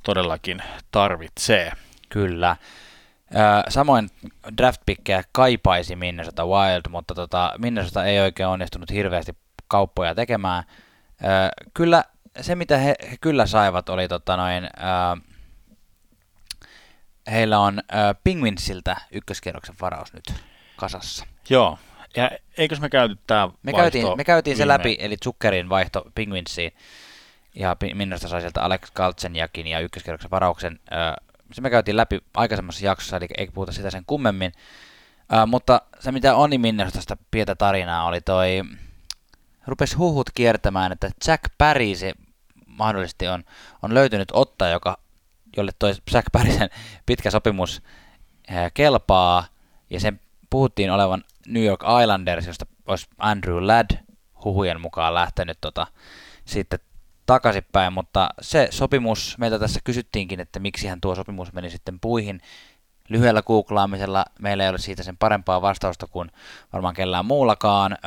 todellakin tarvitsee. Kyllä. Samoin draftpikkejä kaipaisi Minnesota Wild, mutta tota, Minnesota ei oikein onnistunut hirveästi kauppoja tekemään. Kyllä se, mitä he, he kyllä saivat, oli tota noin, ö, heillä on ö, Penguinsiltä ykköskierroksen varaus nyt kasassa. Joo, ja eikös me käyty tämä Me käytiin, me käytiin se läpi, eli Zuckerin vaihto Penguinsiin, ja Minnesota sai sieltä Alex Galtsenjakin ja ykköskierroksen varauksen. Ö, se me käytiin läpi aikaisemmassa jaksossa, eli ei puhuta sitä sen kummemmin. Ö, mutta se, mitä Oni Minnesotasta pientä tarinaa, oli toi, rupesi huhut kiertämään, että Jack Parise mahdollisesti on, on löytynyt ottaja, joka, jolle toi Jack Parisen pitkä sopimus ö, kelpaa, ja sen puhuttiin olevan New York Islanders, josta olisi Andrew Ladd huhujen mukaan lähtenyt tota, sitten takaisinpäin, mutta se sopimus, meiltä tässä kysyttiinkin, että miksi hän tuo sopimus meni sitten puihin. Lyhyellä googlaamisella meillä ei ole siitä sen parempaa vastausta kuin varmaan kellään muullakaan.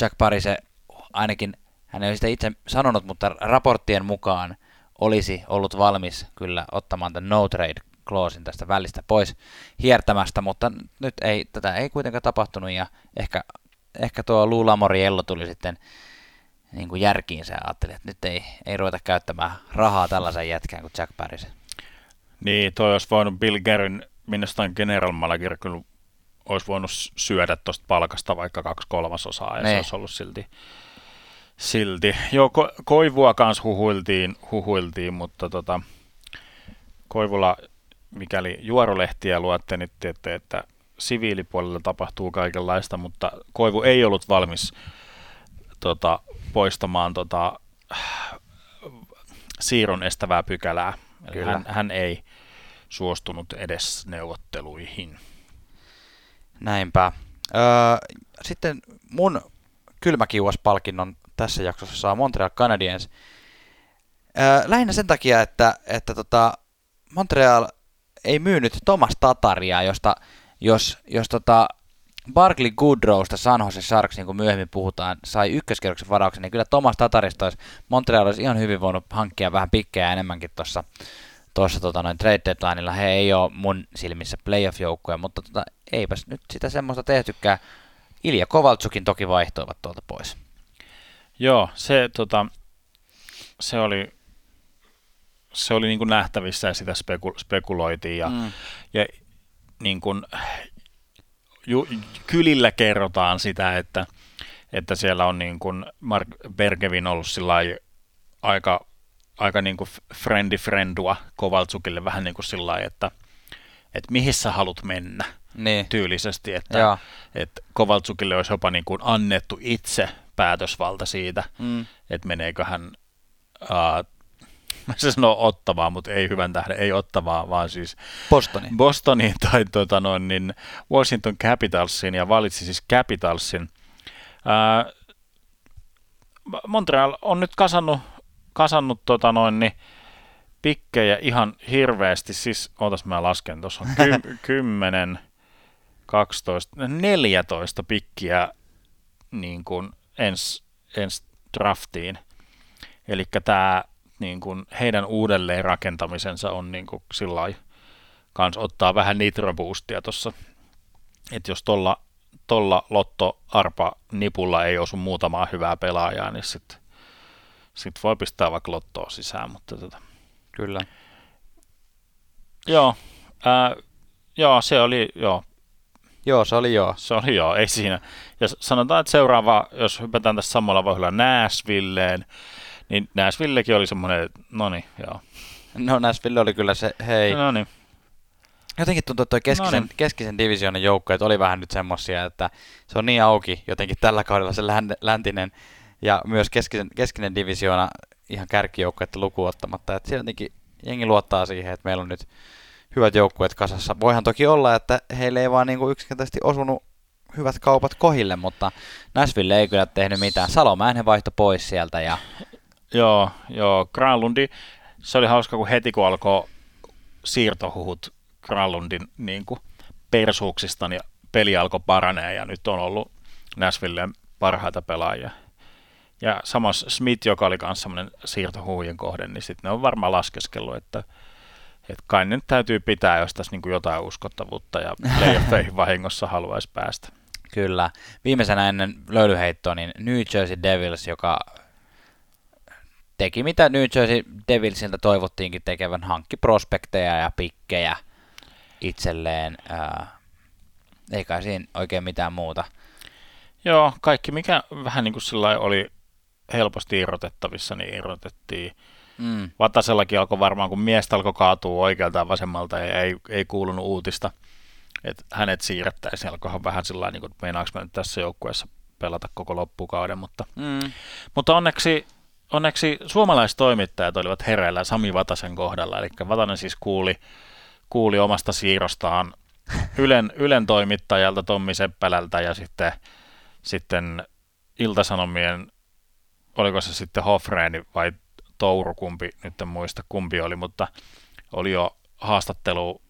Jack Parise ainakin, hän ei ole sitä itse sanonut, mutta raporttien mukaan olisi ollut valmis kyllä ottamaan tämän no trade clausein tästä välistä pois hiertämästä, mutta nyt ei, tätä ei kuitenkaan tapahtunut ja ehkä, ehkä tuo Lou Lamoriello tuli sitten niin kuin järkiinsä ja ajatteli, että nyt ei, ei ruveta käyttämään rahaa tällaisen jätkään kuin Jack Parisen. Niin, toi olisi voinut Bill Garyn, minusta general manager, kyllä olisi voinut syödä tuosta palkasta vaikka kaksi kolmasosaa, ja Ne. se olisi ollut silti. Silti. Joo, ko- Koivua kanssa huhuiltiin, huhuiltiin mutta tota, Koivulla, mikäli juorolehtiä luotte, niin tiedätte, että siviilipuolella tapahtuu kaikenlaista, mutta Koivu ei ollut valmis tota, poistamaan tota, siirron estävää pykälää. Kyllä. Hän, hän ei suostunut edes neuvotteluihin. Näinpä. Öö, sitten mun kylmäkiuaspalkinnon tässä jaksossa saa Montreal Canadiens. Lähinnä sen takia, että, että tota Montreal ei myynyt Thomas Tataria, josta jos, jos tota Barkley Goodrowsta San Jose Sharks, niin kuin myöhemmin puhutaan, sai ykköskierroksen varauksen, niin kyllä Thomas Tatarista olisi, Montreal olisi ihan hyvin voinut hankkia vähän pikkejä enemmänkin tuossa tuossa tota, noin trade deadlineilla. He ei ole mun silmissä playoff-joukkoja, mutta tota, eipäs nyt sitä semmoista tehtykään. Ilja Kovaltsukin toki vaihtoivat tuolta pois. Joo, se, tota, se oli, se oli niin kuin nähtävissä ja sitä speku, spekuloitiin. Ja, Mm. ja niin kuin, ju, kylillä kerrotaan sitä, että, että siellä on niin kuin Mark Bergevin ollut sillä aika, aika niin kuin friendi friendua Kovaltsukille vähän niin kuin sillä että, että mihin sä haluat mennä Niin. tyylisesti, että, Joo. että Kovaltsukille olisi jopa niin kuin annettu itse päätösvalta siitä, Mm. että meneekö hän, mä se sanoo ottavaa, mutta ei hyvän tähden, ei ottavaa, vaan siis Bostoni. Bostoniin tai tota noin, niin Washington Capitalsiin ja valitsi siis Capitalsin. Ää, Montreal on nyt kasannut, kasannut tota noin, niin pikkejä ihan hirveästi, siis ootas mä lasken, tuossa on ky- 10, 12, 14 pikkiä niin kuin ens, ens draftiin. Eli tämä niin kuin heidän uudelleen rakentamisensa on niin kuin sillä kans ottaa vähän nitroboostia tuossa. Että jos tolla, tolla Lotto Arpa nipulla ei osu muutamaa hyvää pelaajaa, niin sitten sit voi pistää vaikka Lottoa sisään. Mutta tota. Kyllä. Joo, ää, joo, se oli, joo, Joo, se oli joo. se oli joo, ei siinä. Ja sanotaan, että seuraava, jos hypätään tässä samalla vauhdilla Nashvilleen, niin Nashvillekin oli semmoinen, no niin, joo. No Nashville oli kyllä se, hei. No niin, Jotenkin tuntuu, että toi keskisen, No niin. keskisen divisioonan joukkueet oli vähän nyt semmosia, että se on niin auki jotenkin tällä kaudella se län, läntinen ja myös keskisen, keskinen divisioona ihan kärkijoukkueiden lukuun ottamatta. Että siellä jotenkin jengi luottaa siihen, että meillä on nyt hyvät joukkueet kasassa. Voihan toki olla, että heille ei vaan niinku yksinkertaisesti osunut hyvät kaupat kohille, mutta Nashville ei kyllä tehnyt mitään. Salomäen vaihto pois sieltä ja joo, joo, Granlundi, se oli hauska, kun heti kun alkoi siirtohuhut Granlundin niin kuin persuuksista, niin peli alkoi paranee ja nyt on ollut Nashvilleen parhaita pelaajia. Ja samas Smith, joka oli myös semmoinen siirtohuhujen kohde, niin sitten ne on varmaan laskeskellut, että, että kai nyt täytyy pitää, jos tässä niin kuin jotain uskottavuutta ja playoffeihin vahingossa haluaisi päästä. Kyllä. Viimeisenä ennen löylyheittoa, niin New Jersey Devils, joka teki mitä New Jersey Devilsiltä toivottiinkin tekevän, hankki prospekteja ja pikkejä itselleen. Ää, ei kai siinä oikein mitään muuta. Joo, kaikki mikä vähän niin kuin sillä oli helposti irrotettavissa, niin irrotettiin. Mm. Vatasellakin alkoi varmaan, kun miestä alkoi kaatua oikealta ja vasemmalta ja ei, ei kuulunut uutista, että hänet siirrettäisiin. Alkoihan vähän sillä niin kuin, meinaanko mä nyt tässä joukkueessa pelata koko loppukauden, mutta, Mm. mutta onneksi, onneksi suomalaistoimittajat olivat hereillä Sami Vatasen kohdalla, eli Vatanen siis kuuli, kuuli omasta siirrostaan Ylen, Ylen toimittajalta Tommi Seppälältä ja sitten, sitten Iltasanomien, oliko se sitten Hofreeni vai Touru, kumpi, nyt en muista kumpi oli, mutta oli jo haastattelu,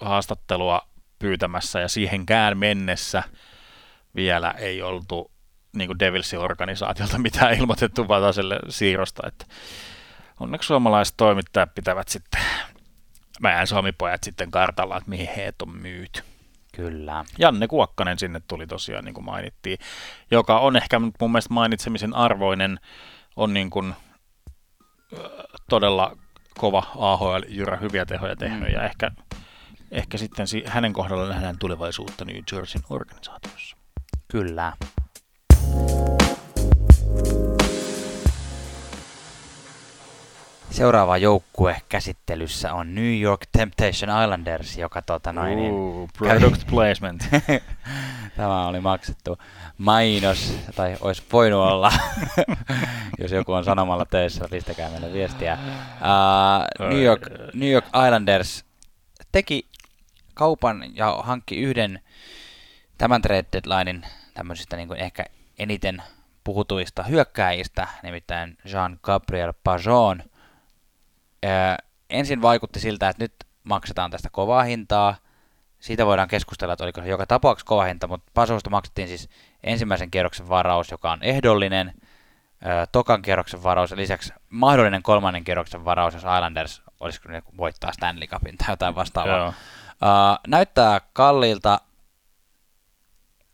haastattelua pyytämässä ja siihenkään mennessä vielä ei oltu niin kuin Devilsin organisaatiolta mitään ilmoitettu Vataselle siirrosta, että onneksi suomalaiset toimittajat pitävät sitten meidän suomipojat sitten kartalla, että mihin heet on myyty. Kyllä. Janne Kuokkanen sinne tuli tosiaan, niin kuin mainittiin, joka on ehkä mun mielestä mainitsemisen arvoinen, on niin kuin, todella kova AHL-jyrä, hyviä tehoja tehnyt, Mm. ja ehkä, ehkä sitten si- hänen kohdallaan nähdään tulevaisuutta New Jerseyn organisaatiossa. Kyllä. Seuraava joukkue käsittelyssä on New York Temptation Islanders, joka tota noin, niin, Ooh, product placement. Tämä oli maksettu mainos, tai olisi voinut olla, jos joku on sanomalla töissä, pistäkää meille viestiä. Uh, New, York, New York Islanders teki kaupan ja hankki yhden tämän trade deadlinein tämmöisistä niin kuin ehkä eniten puhutuista hyökkääjistä, nimittäin Jean-Gabriel Pajon. Öö, ensin vaikutti siltä, että nyt maksetaan tästä kovaa hintaa, siitä voidaan keskustella, että oliko se joka tapauksessa kova hinta, mutta Pasosta maksettiin siis ensimmäisen kierroksen varaus, joka on ehdollinen, tokan kierroksen varaus ja lisäksi mahdollinen kolmannen kierroksen varaus, jos Islanders olisiko ne voittaa Stanley Cupin tai jotain vastaavaa. Joo. Uh, näyttää kalliilta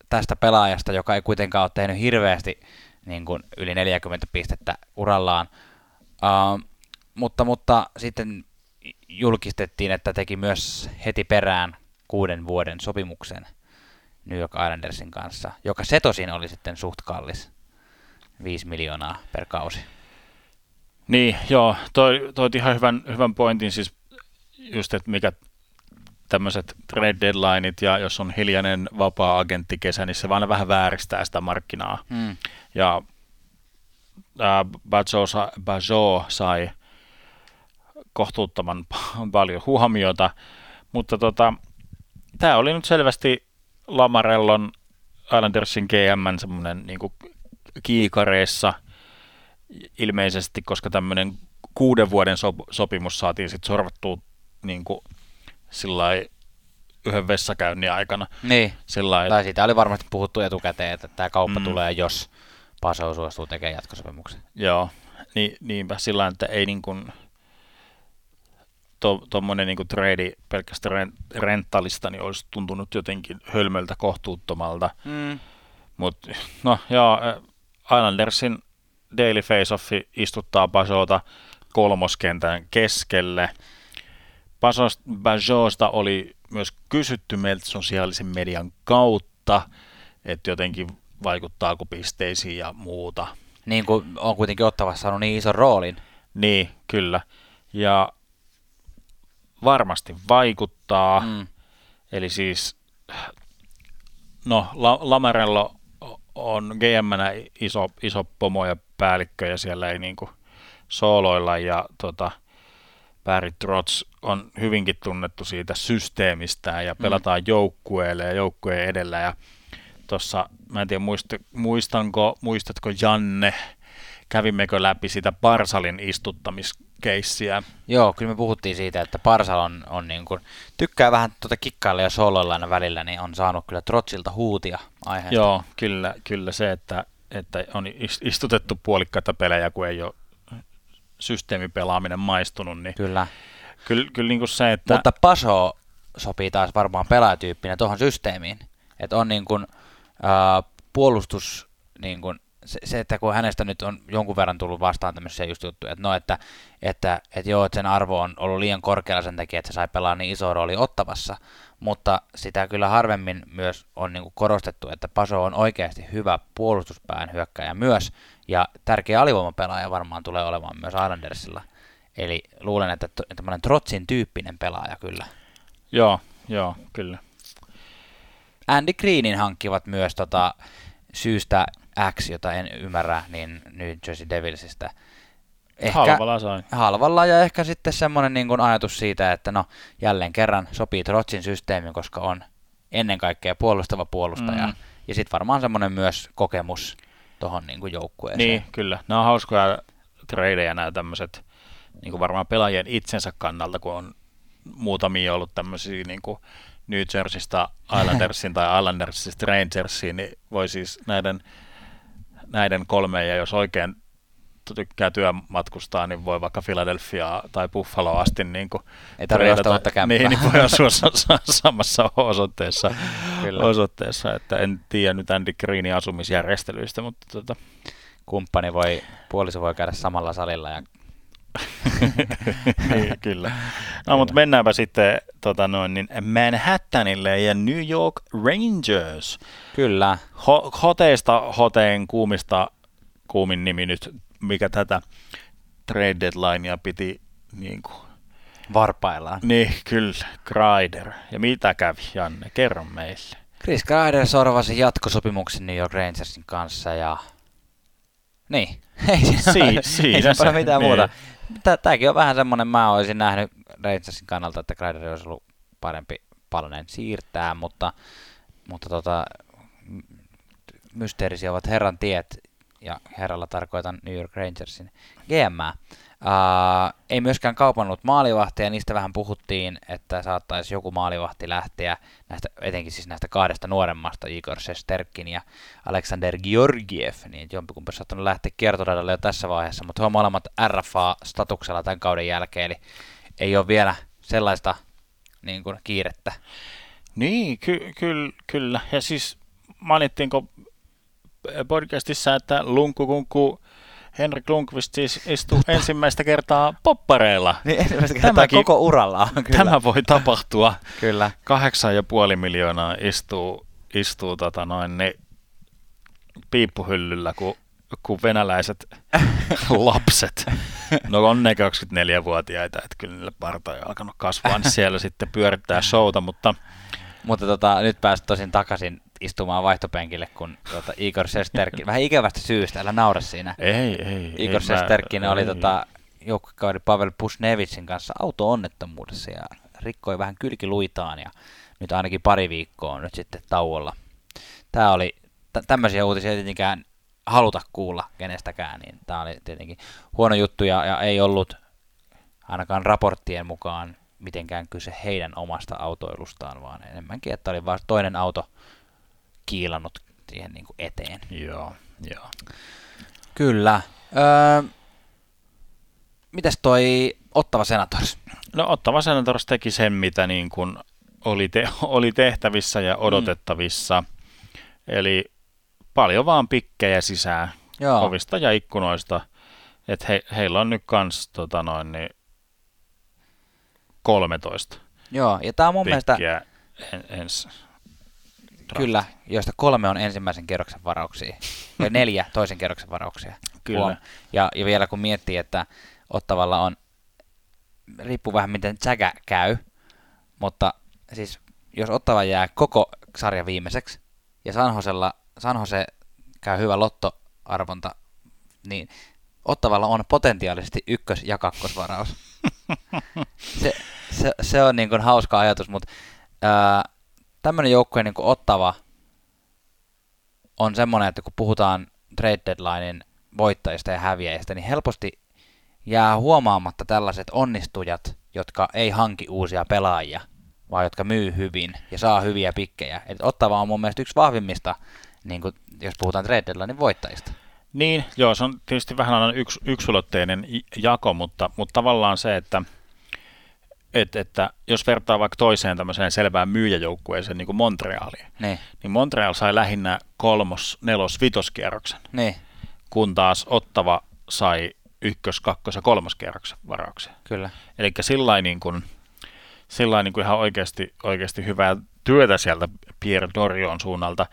tästä pelaajasta, joka ei kuitenkaan ole tehnyt hirveästi niin kuin yli 40 pistettä urallaan. Uh, mutta, mutta sitten julkistettiin, että teki myös heti perään kuuden vuoden sopimuksen New York Islandersin kanssa, joka se tosin oli sitten suht kallis. 5 miljoonaa per kausi. Niin, joo, toi, toi ihan hyvän, hyvän pointin, siis just, että mikä tämmöiset trade deadlineit ja jos on hiljainen vapaa-agentti kesä, niin se vaan vähän vääristää sitä markkinaa. Mm. Ja Bajo, Bajo sai kohtuuttoman paljon huomiota, mutta tota, tämä oli nyt selvästi Lamarellon Islandersin GM semmoinen niin kiikareissa ilmeisesti, koska tämmöinen kuuden vuoden sop- sopimus saatiin sitten sorvattua niin kuin, yhden vessakäynnin aikana. Niin, sillai, tai siitä oli varmasti puhuttu etukäteen, että tämä kauppa mm. tulee, jos Paso suostuu tekemään jatkosopimuksen. Joo, niin, niinpä sillä että ei niin kuin, tuommoinen to, niin trade pelkästään rentalista niin olisi tuntunut jotenkin hölmöltä kohtuuttomalta. Mm. Mutta no joo, Islandersin Daily Face-Offi istuttaa Basota kolmoskentän keskelle. Bajosta oli myös kysytty meiltä sosiaalisen median kautta, että jotenkin vaikuttaako pisteisiin ja muuta. Niin kuin on kuitenkin ottavassa saanut niin ison roolin. Niin, kyllä. Ja varmasti vaikuttaa. Mm. Eli siis, no La- Lamarello on gm iso, iso pomo ja päällikkö ja siellä ei niinku sooloilla ja tota, Barry Trotz on hyvinkin tunnettu siitä systeemistä ja mm. pelataan mm. joukkueelle ja joukkueen edellä ja tuossa, mä en tiedä muista, muistanko, muistatko Janne, kävimmekö läpi sitä Parsalin istuttamiskeissiä? Joo, kyllä me puhuttiin siitä, että Parsal on, on niin kuin, tykkää vähän tuota kikkailla ja soloilla aina välillä, niin on saanut kyllä Trotsilta huutia aiheesta. Joo, kyllä, kyllä se, että, että on istutettu puolikkaita pelejä, kun ei ole systeemipelaaminen maistunut, niin kyllä, kyllä, kyllä niin kuin se, että... Mutta Paso sopii taas varmaan pelaajatyyppinä tuohon systeemiin, että on niin kuin, äh, puolustus niin kuin, se, se, että kun hänestä nyt on jonkun verran tullut vastaan tämmöisiä just juttuja, että no, että, että, että joo, että sen arvo on ollut liian korkealla sen takia, että se sai pelaa niin iso rooli ottavassa, mutta sitä kyllä harvemmin myös on niin kuin korostettu, että Paso on oikeasti hyvä puolustuspään hyökkäjä myös, ja tärkeä alivoimapelaaja varmaan tulee olemaan myös Islandersilla. Eli luulen, että tämmöinen Trotsin tyyppinen pelaaja kyllä. Joo, joo, kyllä. Andy Greenin hankkivat myös tota, syystä X, jota en ymmärrä, niin New Jersey Devilsistä. Ehkä, halvalla sai. Halvalla ja ehkä sitten semmoinen niin kuin ajatus siitä, että no jälleen kerran sopii Trotsin systeemi, koska on ennen kaikkea puolustava puolustaja. Mm. Ja sitten varmaan semmoinen myös kokemus tuohon niin joukkueeseen. Niin, kyllä. Nämä on hauskoja tradeja nämä tämmöiset, niin kuin varmaan pelaajien itsensä kannalta, kun on muutamia ollut tämmöisiä niin kuin New Jerseystä Islandersin tai Islandersista Rangersiin, niin voi siis näiden, näiden kolme, ja jos oikein tykkää työmatkustaa, niin voi vaikka Philadelphia tai Buffalo asti niin kuin Ei tarvitse ostaa niin, niin voi asua samassa osoitteessa, osoitteessa, että en tiedä nyt Andy Greenin asumisjärjestelyistä, mutta tota. kumppani voi, puoliso voi käydä samalla salilla ja niin, kyllä. No, mutta mennäänpä sitten tota noin, niin Manhattanille ja New York Rangers. Kyllä. Ho- hoteista hoteen kuumista kuumin nimi nyt, mikä tätä trade deadlinea piti niin kuin, Varpaillaan. Niin, kyllä. Kreider. Ja mitä kävi, Janne? Kerro meille. Chris Kreider sorvasi jatkosopimuksen New York Rangersin kanssa ja... Niin. ei siinä, si- siinä ei se, mitään niin. muuta tämäkin on vähän semmoinen, mä olisin nähnyt Rangersin kannalta, että Grideri olisi ollut parempi palonen siirtää, mutta, mutta tota, mysteerisiä ovat herran tiet, ja herralla tarkoitan New York Rangersin GM. Uh, ei myöskään kaupannut maalivahtia, niistä vähän puhuttiin, että saattaisi joku maalivahti lähteä, näistä, etenkin siis näistä kahdesta nuoremmasta, Igor Sesterkin ja Alexander Georgiev, niin jompikumpi saattanut lähteä kiertoradalle jo tässä vaiheessa, mutta he on molemmat RFA-statuksella tämän kauden jälkeen, eli ei ole vielä sellaista niin kuin, kiirettä. Niin, ky- ky- kyllä. Ja siis mainittiinko podcastissa, että Lunkukunku Henrik Lundqvist siis istuu ensimmäistä kertaa poppareilla. Niin ensimmäistä kertaa Tämäkin, koko uralla. Kyllä. Tämä voi tapahtua. kyllä. Kahdeksan ja puoli miljoonaa istuu, istuu tota noin, niin piippuhyllyllä, kun, kun venäläiset lapset, no on ne 24-vuotiaita, että kyllä niille parta on alkanut kasvaa, niin siellä sitten pyörittää showta, mutta mutta tota, nyt pääsit tosin takaisin istumaan vaihtopenkille, kun tuota, Igor Sesterkin, vähän ikävästä syystä, älä naura siinä. Ei, ei. Igor ei, Sesterkin mä, oli ei. tota, joukkokaveri Pavel Pusnevitsin kanssa auto-onnettomuudessa ja rikkoi vähän kylkiluitaan ja nyt ainakin pari viikkoa on nyt sitten tauolla. Tämä oli, t- tämmöisiä uutisia ei tietenkään haluta kuulla kenestäkään, niin tämä oli tietenkin huono juttu ja, ja ei ollut ainakaan raporttien mukaan mitenkään kyse heidän omasta autoilustaan, vaan enemmänkin, että oli vain toinen auto kiilannut siihen niin kuin eteen. Joo, joo. Kyllä. Öö, mites toi Ottava Senators? No Ottava Senators teki sen, mitä niin kuin oli, te- oli tehtävissä ja odotettavissa. Mm. Eli paljon vaan pikkejä sisään Joo. ovista ja ikkunoista. Et he, heillä on nyt kans tota noin, niin 13 Joo, ja tämä on mun mielestä, pikkiä en, ens. Kyllä, joista kolme on ensimmäisen kerroksen varauksia ja neljä toisen kerroksen varauksia. Kyllä. Huom. Ja, ja vielä kun miettii, että Ottavalla on, riippuu vähän miten Säkä käy, mutta siis jos Ottava jää koko sarja viimeiseksi ja San Josella, San Jose käy hyvä lottoarvonta, niin Ottavalla on potentiaalisesti ykkös- ja kakkosvaraus. se, se, se on niin kuin hauska ajatus, mutta tämmöinen joukkue niin kuin Ottava on semmoinen, että kun puhutaan trade deadlinein voittajista ja häviäjistä, niin helposti jää huomaamatta tällaiset onnistujat, jotka ei hanki uusia pelaajia, vaan jotka myy hyvin ja saa hyviä pikkejä. Eli Ottava on mun mielestä yksi vahvimmista, niin kuin, jos puhutaan trade deadlinein voittajista. Niin, joo, se on tietysti vähän aina yks, yksulotteinen jako, mutta, mutta tavallaan se, että, et, että jos vertaa vaikka toiseen tämmöiseen selvään myyjäjoukkueeseen, niin kuin Montrealiin, Niin, niin Montreal sai lähinnä kolmos, nelos, vitoskierroksen, niin kun taas Ottava sai ykkös, kakkos ja kolmoskierroksen varauksia. kyllä. Eli sillä niin kuin, sillä niin kuin ihan oikeasti, oikeasti hyvää työtä sieltä Pierre Dorion suunnalta.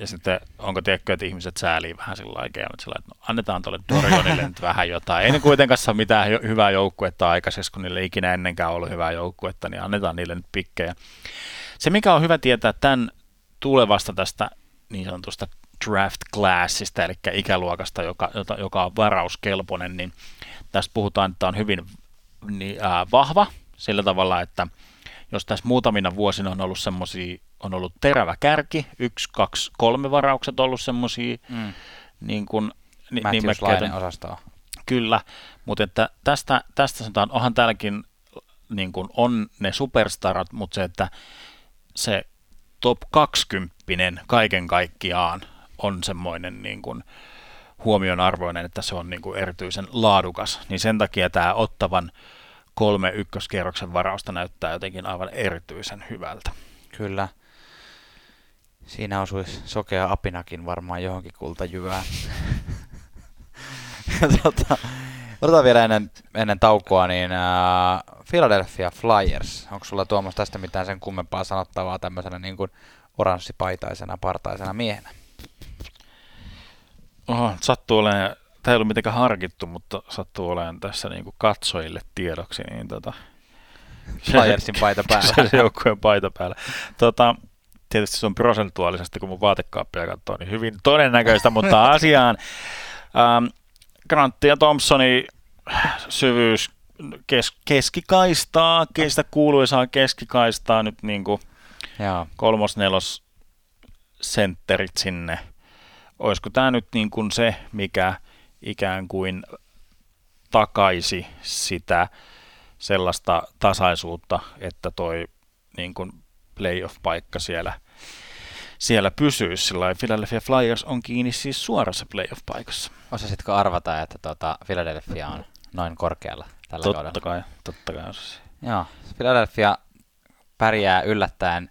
Ja sitten onko tiedätkö, että ihmiset säälii vähän sillä aikaa, mutta sillä että no, annetaan tuolle Dorionille nyt vähän jotain. Ei ne kuitenkaan saa mitään hy- hyvää joukkuetta aikaisemmin, kun niille ei ikinä ennenkään ollut hyvää joukkuetta, niin annetaan niille nyt pikkejä. Se, mikä on hyvä tietää tämän tulevasta tästä niin sanotusta draft classista, eli ikäluokasta, joka, joka on varauskelpoinen, niin tästä puhutaan, että on hyvin niin, ää, vahva sillä tavalla, että jos tässä muutamina vuosina on ollut semmoisia, on ollut terävä kärki, yksi, kaksi, kolme varaukset ollut semmoisia, Mm. niin kuin ni, nimekkäitä- osastoa. Kyllä, mutta että tästä, tästä sanotaan, onhan täälläkin niin kuin on ne superstarat, mutta se, että se top 20 kaiken kaikkiaan on semmoinen niin kuin huomionarvoinen, että se on niin kuin erityisen laadukas, niin sen takia tämä ottavan kolme ykköskierroksen varausta näyttää jotenkin aivan erityisen hyvältä. Kyllä. Siinä osuisi sokea apinakin varmaan johonkin kultajyvään. tota, otetaan vielä ennen, ennen taukoa, niin uh, Philadelphia Flyers. Onko sulla Tuomas tästä mitään sen kummempaa sanottavaa tämmöisenä niin kuin oranssipaitaisena, partaisena miehenä? Oho, sattuu olemaan, tämä ei ollut mitenkään harkittu, mutta sattuu olemaan tässä niin kuin katsojille tiedoksi, niin tota, Flyersin paita päällä. se joukkueen paita päällä. Tota, tietysti se on prosentuaalisesti, kun mun vaatekaappia katsoo, niin hyvin todennäköistä, mutta asiaan. Ähm, Grantti ja Thompsoni syvyys kes, keskikaistaa, keistä kuuluisaa keskikaistaa nyt niin kuin kolmos, nelos sentterit sinne. Olisiko tämä nyt niin kuin se, mikä ikään kuin takaisi sitä sellaista tasaisuutta, että toi niin kuin playoff-paikka siellä, siellä pysyisi. Sillä Philadelphia Flyers on kiinni siis suorassa playoff-paikassa. Osasitko arvata, että tota Philadelphia on noin korkealla tällä kaudella? Totta kai, totta kai osasin. Joo, Philadelphia pärjää yllättäen,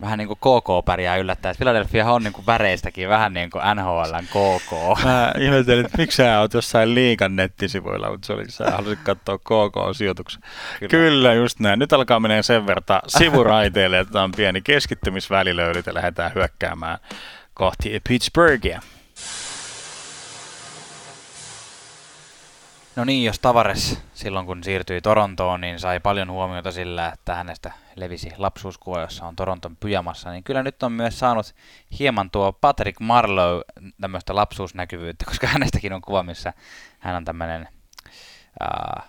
vähän niin kuin KK pärjää yllättäen. Philadelphia on niin kuin väreistäkin vähän niin kuin NHLn KK. Mä ihmettelin, että miksi sä oot jossain liikan nettisivuilla, mutta se oli, sä halusit katsoa KK-sijoituksen. Kyllä. Kyllä, just näin. Nyt alkaa menee sen verran sivuraiteille, että on pieni keskittymisvälilöylyt ja lähdetään hyökkäämään kohti Pittsburghia. No niin, jos Tavares silloin kun siirtyi Torontoon, niin sai paljon huomiota sillä, että hänestä levisi lapsuuskuva, jossa on Toronton pyjamassa, niin kyllä nyt on myös saanut hieman tuo Patrick Marlowe tämmöistä lapsuusnäkyvyyttä, koska hänestäkin on kuva, missä hän on tämmöinen uh,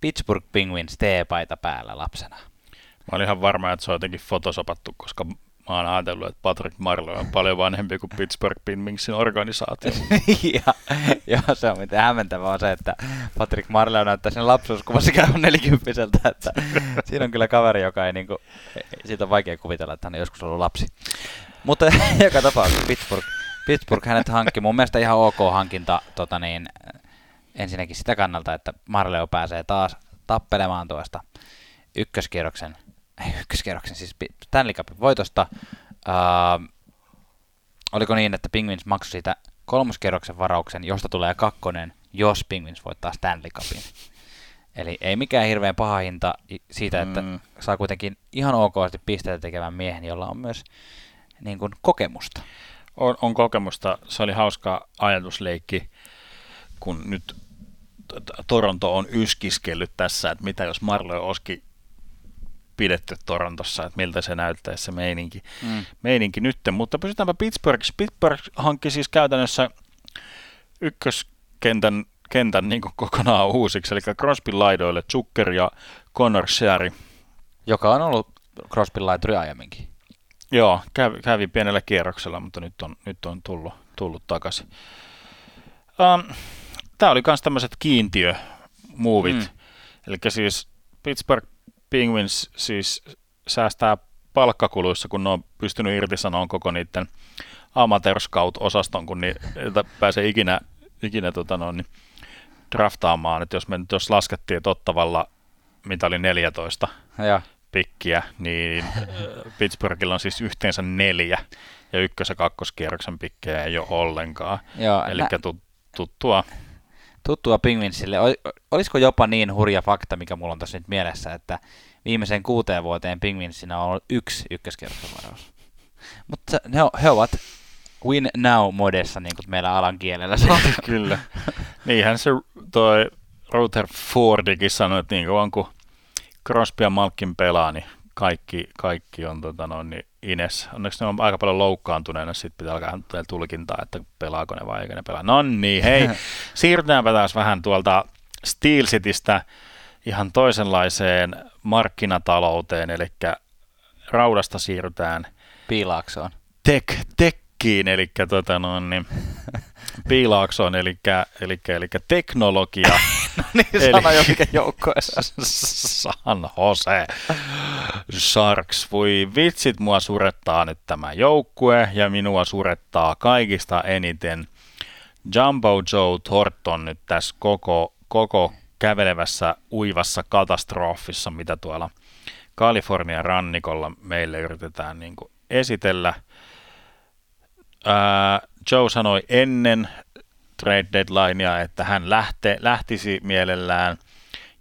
Pittsburgh Penguins T-paita päällä lapsena. Mä olin ihan varma, että se on jotenkin fotosopattu, koska mä oon ajatellut, että Patrick Marlowe on paljon vanhempi kuin Pittsburgh Penguinsin organisaatio. ja, ja, se on mitä hämmentävää on se, että Patrick Marlowe näyttää sen lapsuuskuvassa käy nelikymppiseltä, että siinä on kyllä kaveri, joka ei niinku, siitä on vaikea kuvitella, että hän on joskus ollut lapsi. Mutta joka tapauksessa Pittsburgh, Pittsburgh hänet hankki, mun mielestä ihan ok hankinta tota niin, ensinnäkin sitä kannalta, että Marleo pääsee taas tappelemaan tuosta ykköskierroksen, ykköskierroksen, siis Stanley Cupin voitosta. Uh, oliko niin, että Penguins maksoi siitä kolmoskierroksen varauksen, josta tulee kakkonen, jos Penguins voittaa Stanley Cupin. Eli ei mikään hirveän paha hinta siitä, että mm. saa kuitenkin ihan okoisesti pisteitä tekevän miehen, jolla on myös niin kuin, kokemusta. On, on kokemusta. Se oli hauska ajatusleikki, kun nyt Toronto on yskiskellyt tässä, että mitä jos Marlo Oski pidetty Torontossa, että miltä se näyttäisi se meininki, mm. meininki nytten. Mutta pysytäänpä Pittsburghissa. Pittsburgh hankki siis käytännössä ykköskentän kentän niin kokonaan uusiksi, eli Crosby laidoille Zucker ja Connor Sherry. Joka on ollut Crosby laituri aiemminkin. Joo, kävi, kävi pienellä kierroksella, mutta nyt on, nyt on tullut, tullut takaisin. Um, Tämä oli myös tämmöiset kiintiömuuvit. Mm. Eli siis Pittsburgh Penguins siis säästää palkkakuluissa, kun ne on pystynyt irtisanomaan koko niiden amateur scout-osaston, kun niitä pääsee ikinä, ikinä tota noin, niin draftaamaan. Et jos me nyt jos laskettiin, että Ottavalla, mitä oli 14 ja. pikkiä, niin Pittsburghilla on siis yhteensä neljä, ja ykkös- ja kakkoskierroksen pikkejä ei ole ollenkaan. Eli nä- tuttua tuttua Penguinsille. Olisiko jopa niin hurja fakta, mikä mulla on tässä nyt mielessä, että viimeiseen kuuteen vuoteen Penguinsina on ollut yksi ykköskierroksen varaus. Mutta ne, he ovat win now-modessa, niin kuin meillä alan kielellä sanotaan. Kyllä. Niinhän se toi Fordikin sanoi, että niin kauan kuin Crosby ja Malkin pelaa, niin kaikki, kaikki on tota noin, niin Ines. Onneksi ne on aika paljon loukkaantuneena, sitten pitää alkaa tulkintaa, että pelaako ne vai eikö ne pelaa. No niin, hei, siirrytäänpä taas vähän tuolta Steel Citystä ihan toisenlaiseen markkinatalouteen, eli raudasta siirrytään Piilaaksoon. Tek, tekkiin, eli tota noin, niin, piilaaksoon, eli, eli, eli teknologia. niin, eli, sana jonkin joukkoessa. San Jose. Sharks, voi vitsit, mua surettaa nyt tämä joukkue, ja minua surettaa kaikista eniten Jumbo Joe Thornton nyt tässä koko, koko kävelevässä uivassa katastrofissa, mitä tuolla Kalifornian rannikolla meille yritetään niin kuin esitellä. Ää, Joe sanoi ennen trade deadlinea, että hän lähte, lähtisi mielellään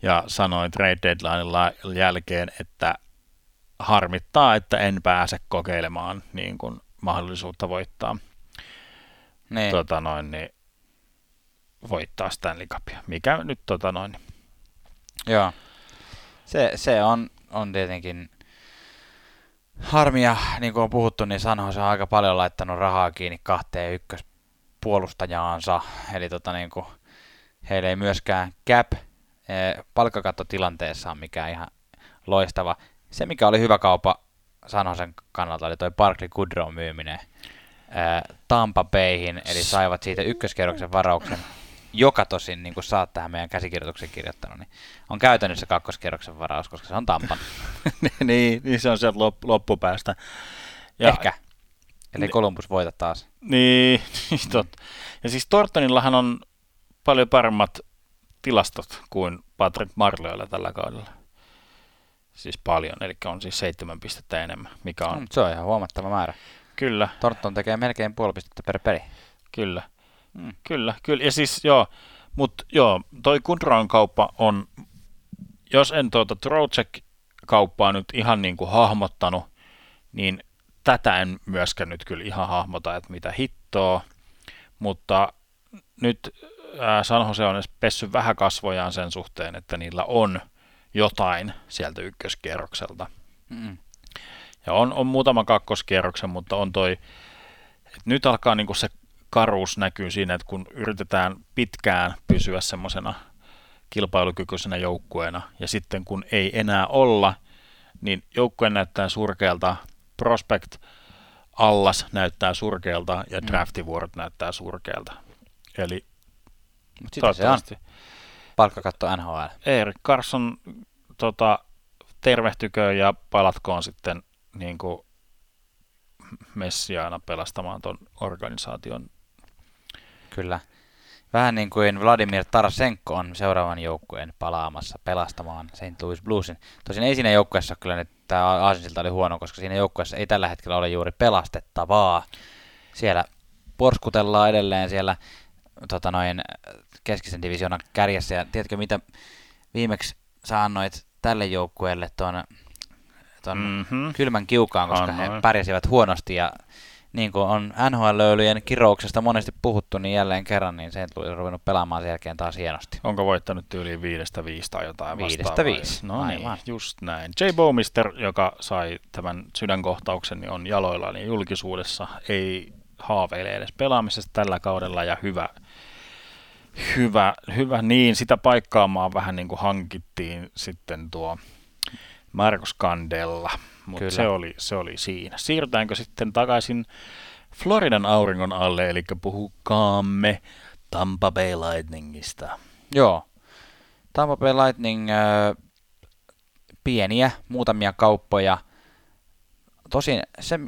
ja sanoi trade deadline jälkeen, että harmittaa, että en pääse kokeilemaan niin kuin mahdollisuutta voittaa niin. Tota noin, niin, voittaa Stanley Cupia, mikä nyt tota noin. Joo. Se, se on, on tietenkin harmia, niin kuin on puhuttu, niin Sanho on aika paljon laittanut rahaa kiinni kahteen ykköspuolustajaansa, eli tota niin kuin, heillä ei myöskään cap eh, palkkakattotilanteessa on mikään ihan loistava. Se, mikä oli hyvä kaupa Sanosen kannalta, oli toi Barkley Goodrow myyminen eh, Tampa Bayhin, eli saivat siitä ykköskerroksen varauksen joka tosin, niin kuin sä oot tähän meidän käsikirjoituksen kirjoittanut, niin on käytännössä kakkoskerroksen varaus, koska se on Tampan. niin, niin, se on sieltä loppupäästä. Ja, Ehkä. Eli Columbus voita taas. Niin, niin tot. Ja siis Tortonillahan on paljon paremmat tilastot kuin Patrick Marleoilla tällä kaudella. Siis paljon, eli on siis seitsemän pistettä enemmän, mikä on... Mm, se on ihan huomattava määrä. Kyllä. Torton tekee melkein puoli pistettä per peli. Kyllä. Mm. Kyllä, kyllä. Ja siis joo, mutta joo, toi Kundran kauppa on, jos en tuota Trocek-kauppaa nyt ihan niin kuin hahmottanut, niin tätä en myöskään nyt kyllä ihan hahmota, että mitä hittoa, mutta nyt ää, San Jose on pessy vähän kasvojaan sen suhteen, että niillä on jotain sieltä ykköskierrokselta. Mm. Ja on, on muutama kakkoskierroksen, mutta on toi, että nyt alkaa niinku se karuus näkyy siinä, että kun yritetään pitkään pysyä semmoisena kilpailukykyisenä joukkueena, ja sitten kun ei enää olla, niin joukkue näyttää surkealta, prospect allas näyttää surkealta ja Mm. draftivuorot näyttää surkealta. Eli se on. toivottavasti Palkkakatto NHL. Erik Carson tota, tervehtykö ja palatkoon sitten niin kuin messiaana pelastamaan ton organisaation. Kyllä. Vähän niin kuin Vladimir Tarasenko on seuraavan joukkueen palaamassa pelastamaan St. Louis Bluesin. Tosin ei siinä joukkueessa kyllä nyt tämä Aasinsilta oli huono, koska siinä joukkueessa ei tällä hetkellä ole juuri pelastettavaa. Siellä porskutellaan edelleen siellä tota noin, keskisen divisioonan kärjessä. Ja tiedätkö mitä viimeksi sä annoit tälle joukkueelle tuon, Mm-hmm. kylmän kiukaan, koska he Annoin. pärjäsivät huonosti ja niin kuin on NHL-löylyjen kirouksesta monesti puhuttu, niin jälleen kerran niin. Louis on ruvennut pelaamaan sen jälkeen taas hienosti. Onko voittanut tyyliin viidestä viisi tai jotain Viidestä vastaavaa? viisi, No niin, aivan. just näin. J. Bowmister, joka sai tämän sydänkohtauksen, niin on jaloillaan niin julkisuudessa. Ei haaveile edes pelaamisesta tällä kaudella ja hyvä, hyvä, hyvä niin. Sitä paikkaamaan vähän niin kuin hankittiin sitten tuo Markus Kandella, mutta se oli, se oli siinä. Siirrytäänkö sitten takaisin Floridan auringon alle, eli puhukaamme Tampa Bay Lightningista. Joo. Tampa Bay Lightning ö, pieniä, muutamia kauppoja. Tosin se,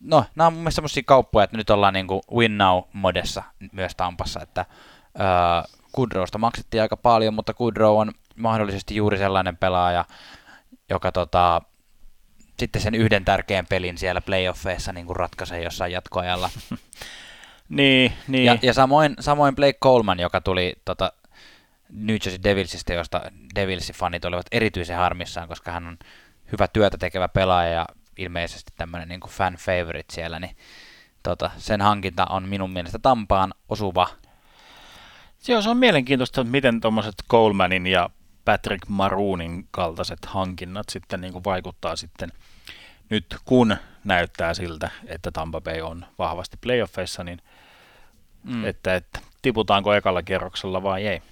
no, nämä on mun mielestä semmoisia kauppoja, että nyt ollaan niinku win now modessa myös Tampassa, että ö, Goodrowsta maksettiin aika paljon, mutta Goodrow on mahdollisesti juuri sellainen pelaaja, joka tota, sitten sen yhden tärkeän pelin siellä playoffeissa niin ratkaisee jossain jatkoajalla. Niin, niin. Ja, ja samoin, samoin Blake Coleman, joka tuli tota, New Jersey Devilsistä, josta Devilsin fanit olivat erityisen harmissaan, koska hän on hyvä työtä tekevä pelaaja ja ilmeisesti tämmöinen niin fan favorite siellä, niin tota, sen hankinta on minun mielestä Tampaan osuva. Joo, se on mielenkiintoista, että miten tuommoiset Colemanin ja Patrick Maroonin kaltaiset hankinnat sitten niin kuin vaikuttaa sitten nyt, kun näyttää siltä, että Tampa Bay on vahvasti playoffeissa, niin Mm. että, että tiputaanko ekalla kierroksella vai ei.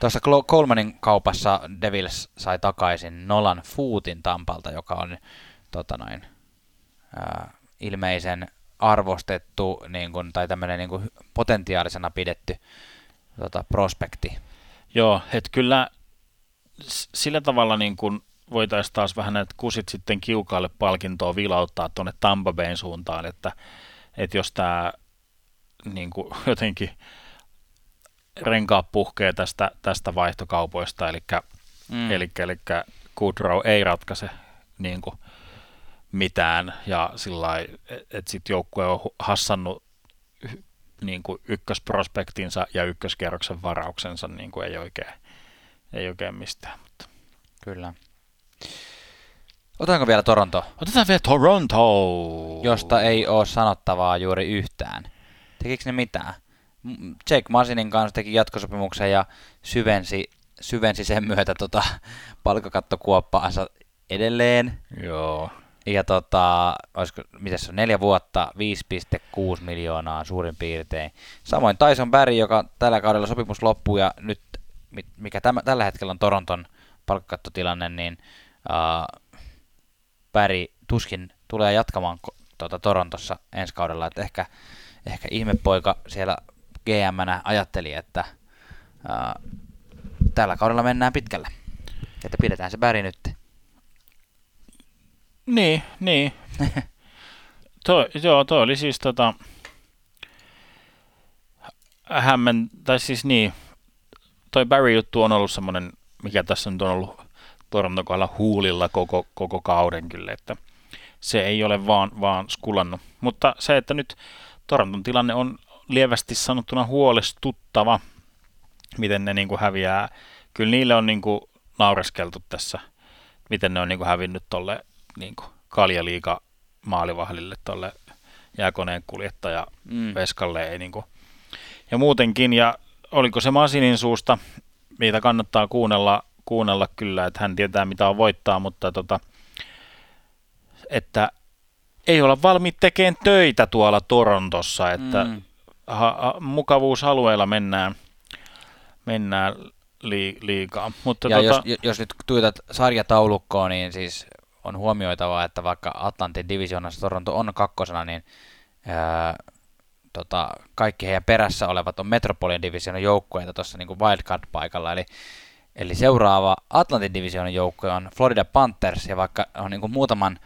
Tuossa Colemanin kaupassa Devils sai takaisin Nolan Footin Tampalta, joka on tota noin, ää, ilmeisen arvostettu niin kun, tai tämmöinen niin kun, potentiaalisena pidetty tota, prospekti. Joo, että kyllä sillä tavalla niin kuin voitaisiin taas vähän näitä kusit sitten kiukaalle palkintoa vilauttaa tuonne Tampa Bayn suuntaan, että, että jos tämä niin kuin jotenkin renkaat puhkee tästä, tästä vaihtokaupoista, eli, Mm. eli, eli Goodrow ei ratkaise niin kuin mitään, ja sillä että sitten joukkue on hassannut niin kuin ykkösprospektinsa ja ykköskierroksen varauksensa niin kuin ei oikein, ei oikein mistään. Mutta. Kyllä. Otanko vielä Toronto, Otetaan vielä Toronto. josta ei ole sanottavaa juuri yhtään? Tekikö ne mitään? Jake Masinin kanssa teki jatkosopimuksen ja syvensi, syvensi sen myötä tota palkkakattokuoppaansa edelleen. Joo. Ja tota, olisiko, mitä se on, neljä vuotta, 5,6 miljoonaa suurin piirtein. Samoin Tyson Barry, joka tällä kaudella sopimus loppuu ja nyt, mikä tämä, tällä hetkellä on Toronton palkkakattotilanne, niin Barry tuskin tulee jatkamaan tuota, Torontossa ensi kaudella, että ehkä, ehkä ihmepoika siellä GM-nä ajatteli, että uh, tällä kaudella mennään pitkälle, että pidetään se Barry nyt. Niin, niin. toi, joo, toi oli siis tota, hämmen, tai siis niin, toi Barry-juttu on ollut semmoinen, mikä tässä nyt on ollut Toronton kohdalla huulilla koko, koko kauden kyllä, että se ei ole vaan, vaan skulannut. Mutta se, että nyt Toronton tilanne on lievästi sanottuna huolestuttava, miten ne niin kuin häviää. Kyllä niille on niin kuin naureskeltu tässä, miten ne on niin kuin hävinnyt tolle niin kuin kaljaliika maalivahdille tuolle jääkoneen kuljettaja Mm. Veskalle ei niin kuin ja muutenkin, ja oliko se Masinin suusta, mitä kannattaa kuunnella, kuunnella kyllä, että hän tietää mitä on voittaa, mutta tota, että ei olla valmiit tekemään töitä tuolla Torontossa, että mm. ha, ha, mukavuusalueella mennään, mennään li, liikaa. Mutta ja tota... jos, jos nyt tuijotat sarjataulukkoon, niin siis on huomioitava, että vaikka Atlantin divisioonassa Toronto on kakkosena, niin ää, tota, kaikki heidän perässä olevat on Metropolian divisioonan joukkueita tuossa niin wildcard-paikalla, eli, eli seuraava Atlantin divisioonan joukkue on Florida Panthers, ja vaikka on niin muutaman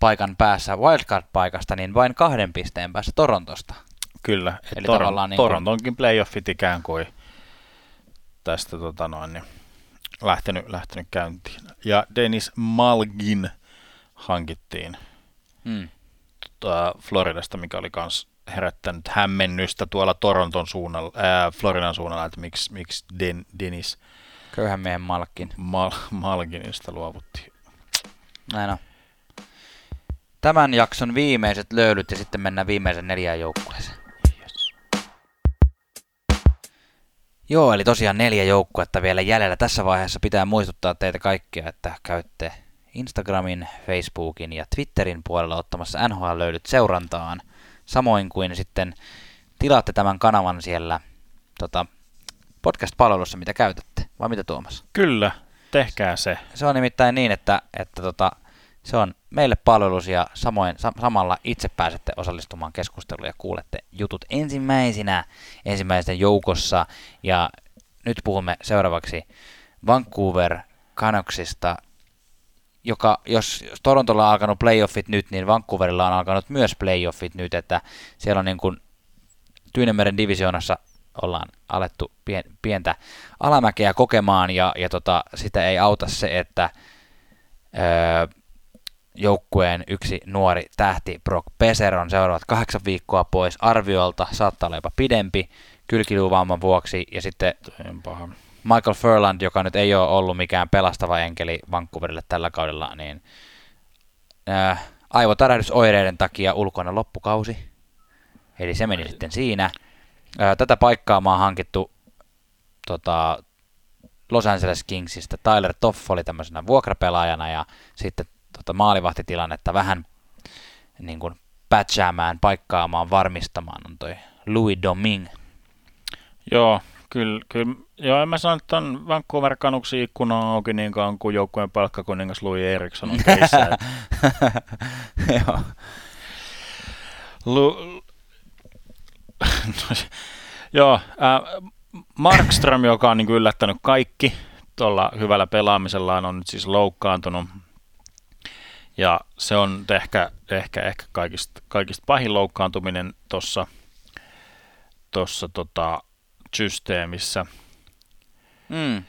paikan päässä wildcard-paikasta, niin vain kahden pisteen päässä Torontosta. Kyllä, eli Toron, tavallaan niin Torontonkin kuin... playoffit ikään kuin tästä tota noin, niin lähtenyt, lähtenyt käyntiin. Ja Dennis Malgin hankittiin hmm. tota, Floridasta, mikä oli myös herättänyt hämmennystä tuolla Toronton suunnalla, ää, Floridan suunnalla, että miksi, miksi Den, Dennis Köyhän miehen Malkin. Mal, Malginista luovuttiin. Näin on. Tämän jakson viimeiset löydyt ja sitten mennään viimeisen neljään joukkueeseen. Joo, eli tosiaan neljä joukkuetta vielä jäljellä. Tässä vaiheessa pitää muistuttaa teitä kaikkia, että käytte Instagramin, Facebookin ja Twitterin puolella ottamassa NHL-löydyt seurantaan. Samoin kuin sitten tilaatte tämän kanavan siellä tota, podcast-palvelussa, mitä käytätte. Vai mitä Tuomas? Kyllä, tehkää se. Se on nimittäin niin, että, että tota, se on meille palvelus ja samoin, sa- samalla itse pääsette osallistumaan keskusteluun ja kuulette jutut ensimmäisenä ensimmäisten joukossa. Ja nyt puhumme seuraavaksi Vancouver Canucksista, joka, jos, Torontolla on alkanut playoffit nyt, niin Vancouverilla on alkanut myös playoffit nyt, että siellä on niin kuin Tyynemeren divisioonassa ollaan alettu pien, pientä alamäkeä kokemaan, ja, ja tota, sitä ei auta se, että öö, joukkueen yksi nuori tähti Brock Peser on seuraavat kahdeksan viikkoa pois arviolta, saattaa olla jopa pidempi kylkiluvamman vuoksi, ja sitten paha. Michael Furland, joka nyt ei ole ollut mikään pelastava enkeli Vancouverille tällä kaudella, niin äh, aivotärähdysoireiden takia ulkona loppukausi. Eli se meni sitten siinä. Äh, tätä paikkaa mä oon hankittu tota, Los Angeles Kingsistä. Tyler Toffoli tämmöisenä vuokrapelaajana ja sitten tota maalivahtitilannetta vähän niin kuin patchaamaan, paikkaamaan, varmistamaan on toi Louis Doming. Joo, kyllä, kyllä. Joo, en mä sano, että on Vancouver Canucksin ikkuna on auki niin kauan kuin joukkueen palkkakuningas Louis Eriksson on keissä. Joo. Lu... no, joo, äh, Markström, joka on niin kuin yllättänyt kaikki tuolla hyvällä pelaamisellaan, on nyt siis loukkaantunut ja se on ehkä, ehkä, ehkä kaikista, kaikista pahin loukkaantuminen tuossa tossa, tota, systeemissä. Mm.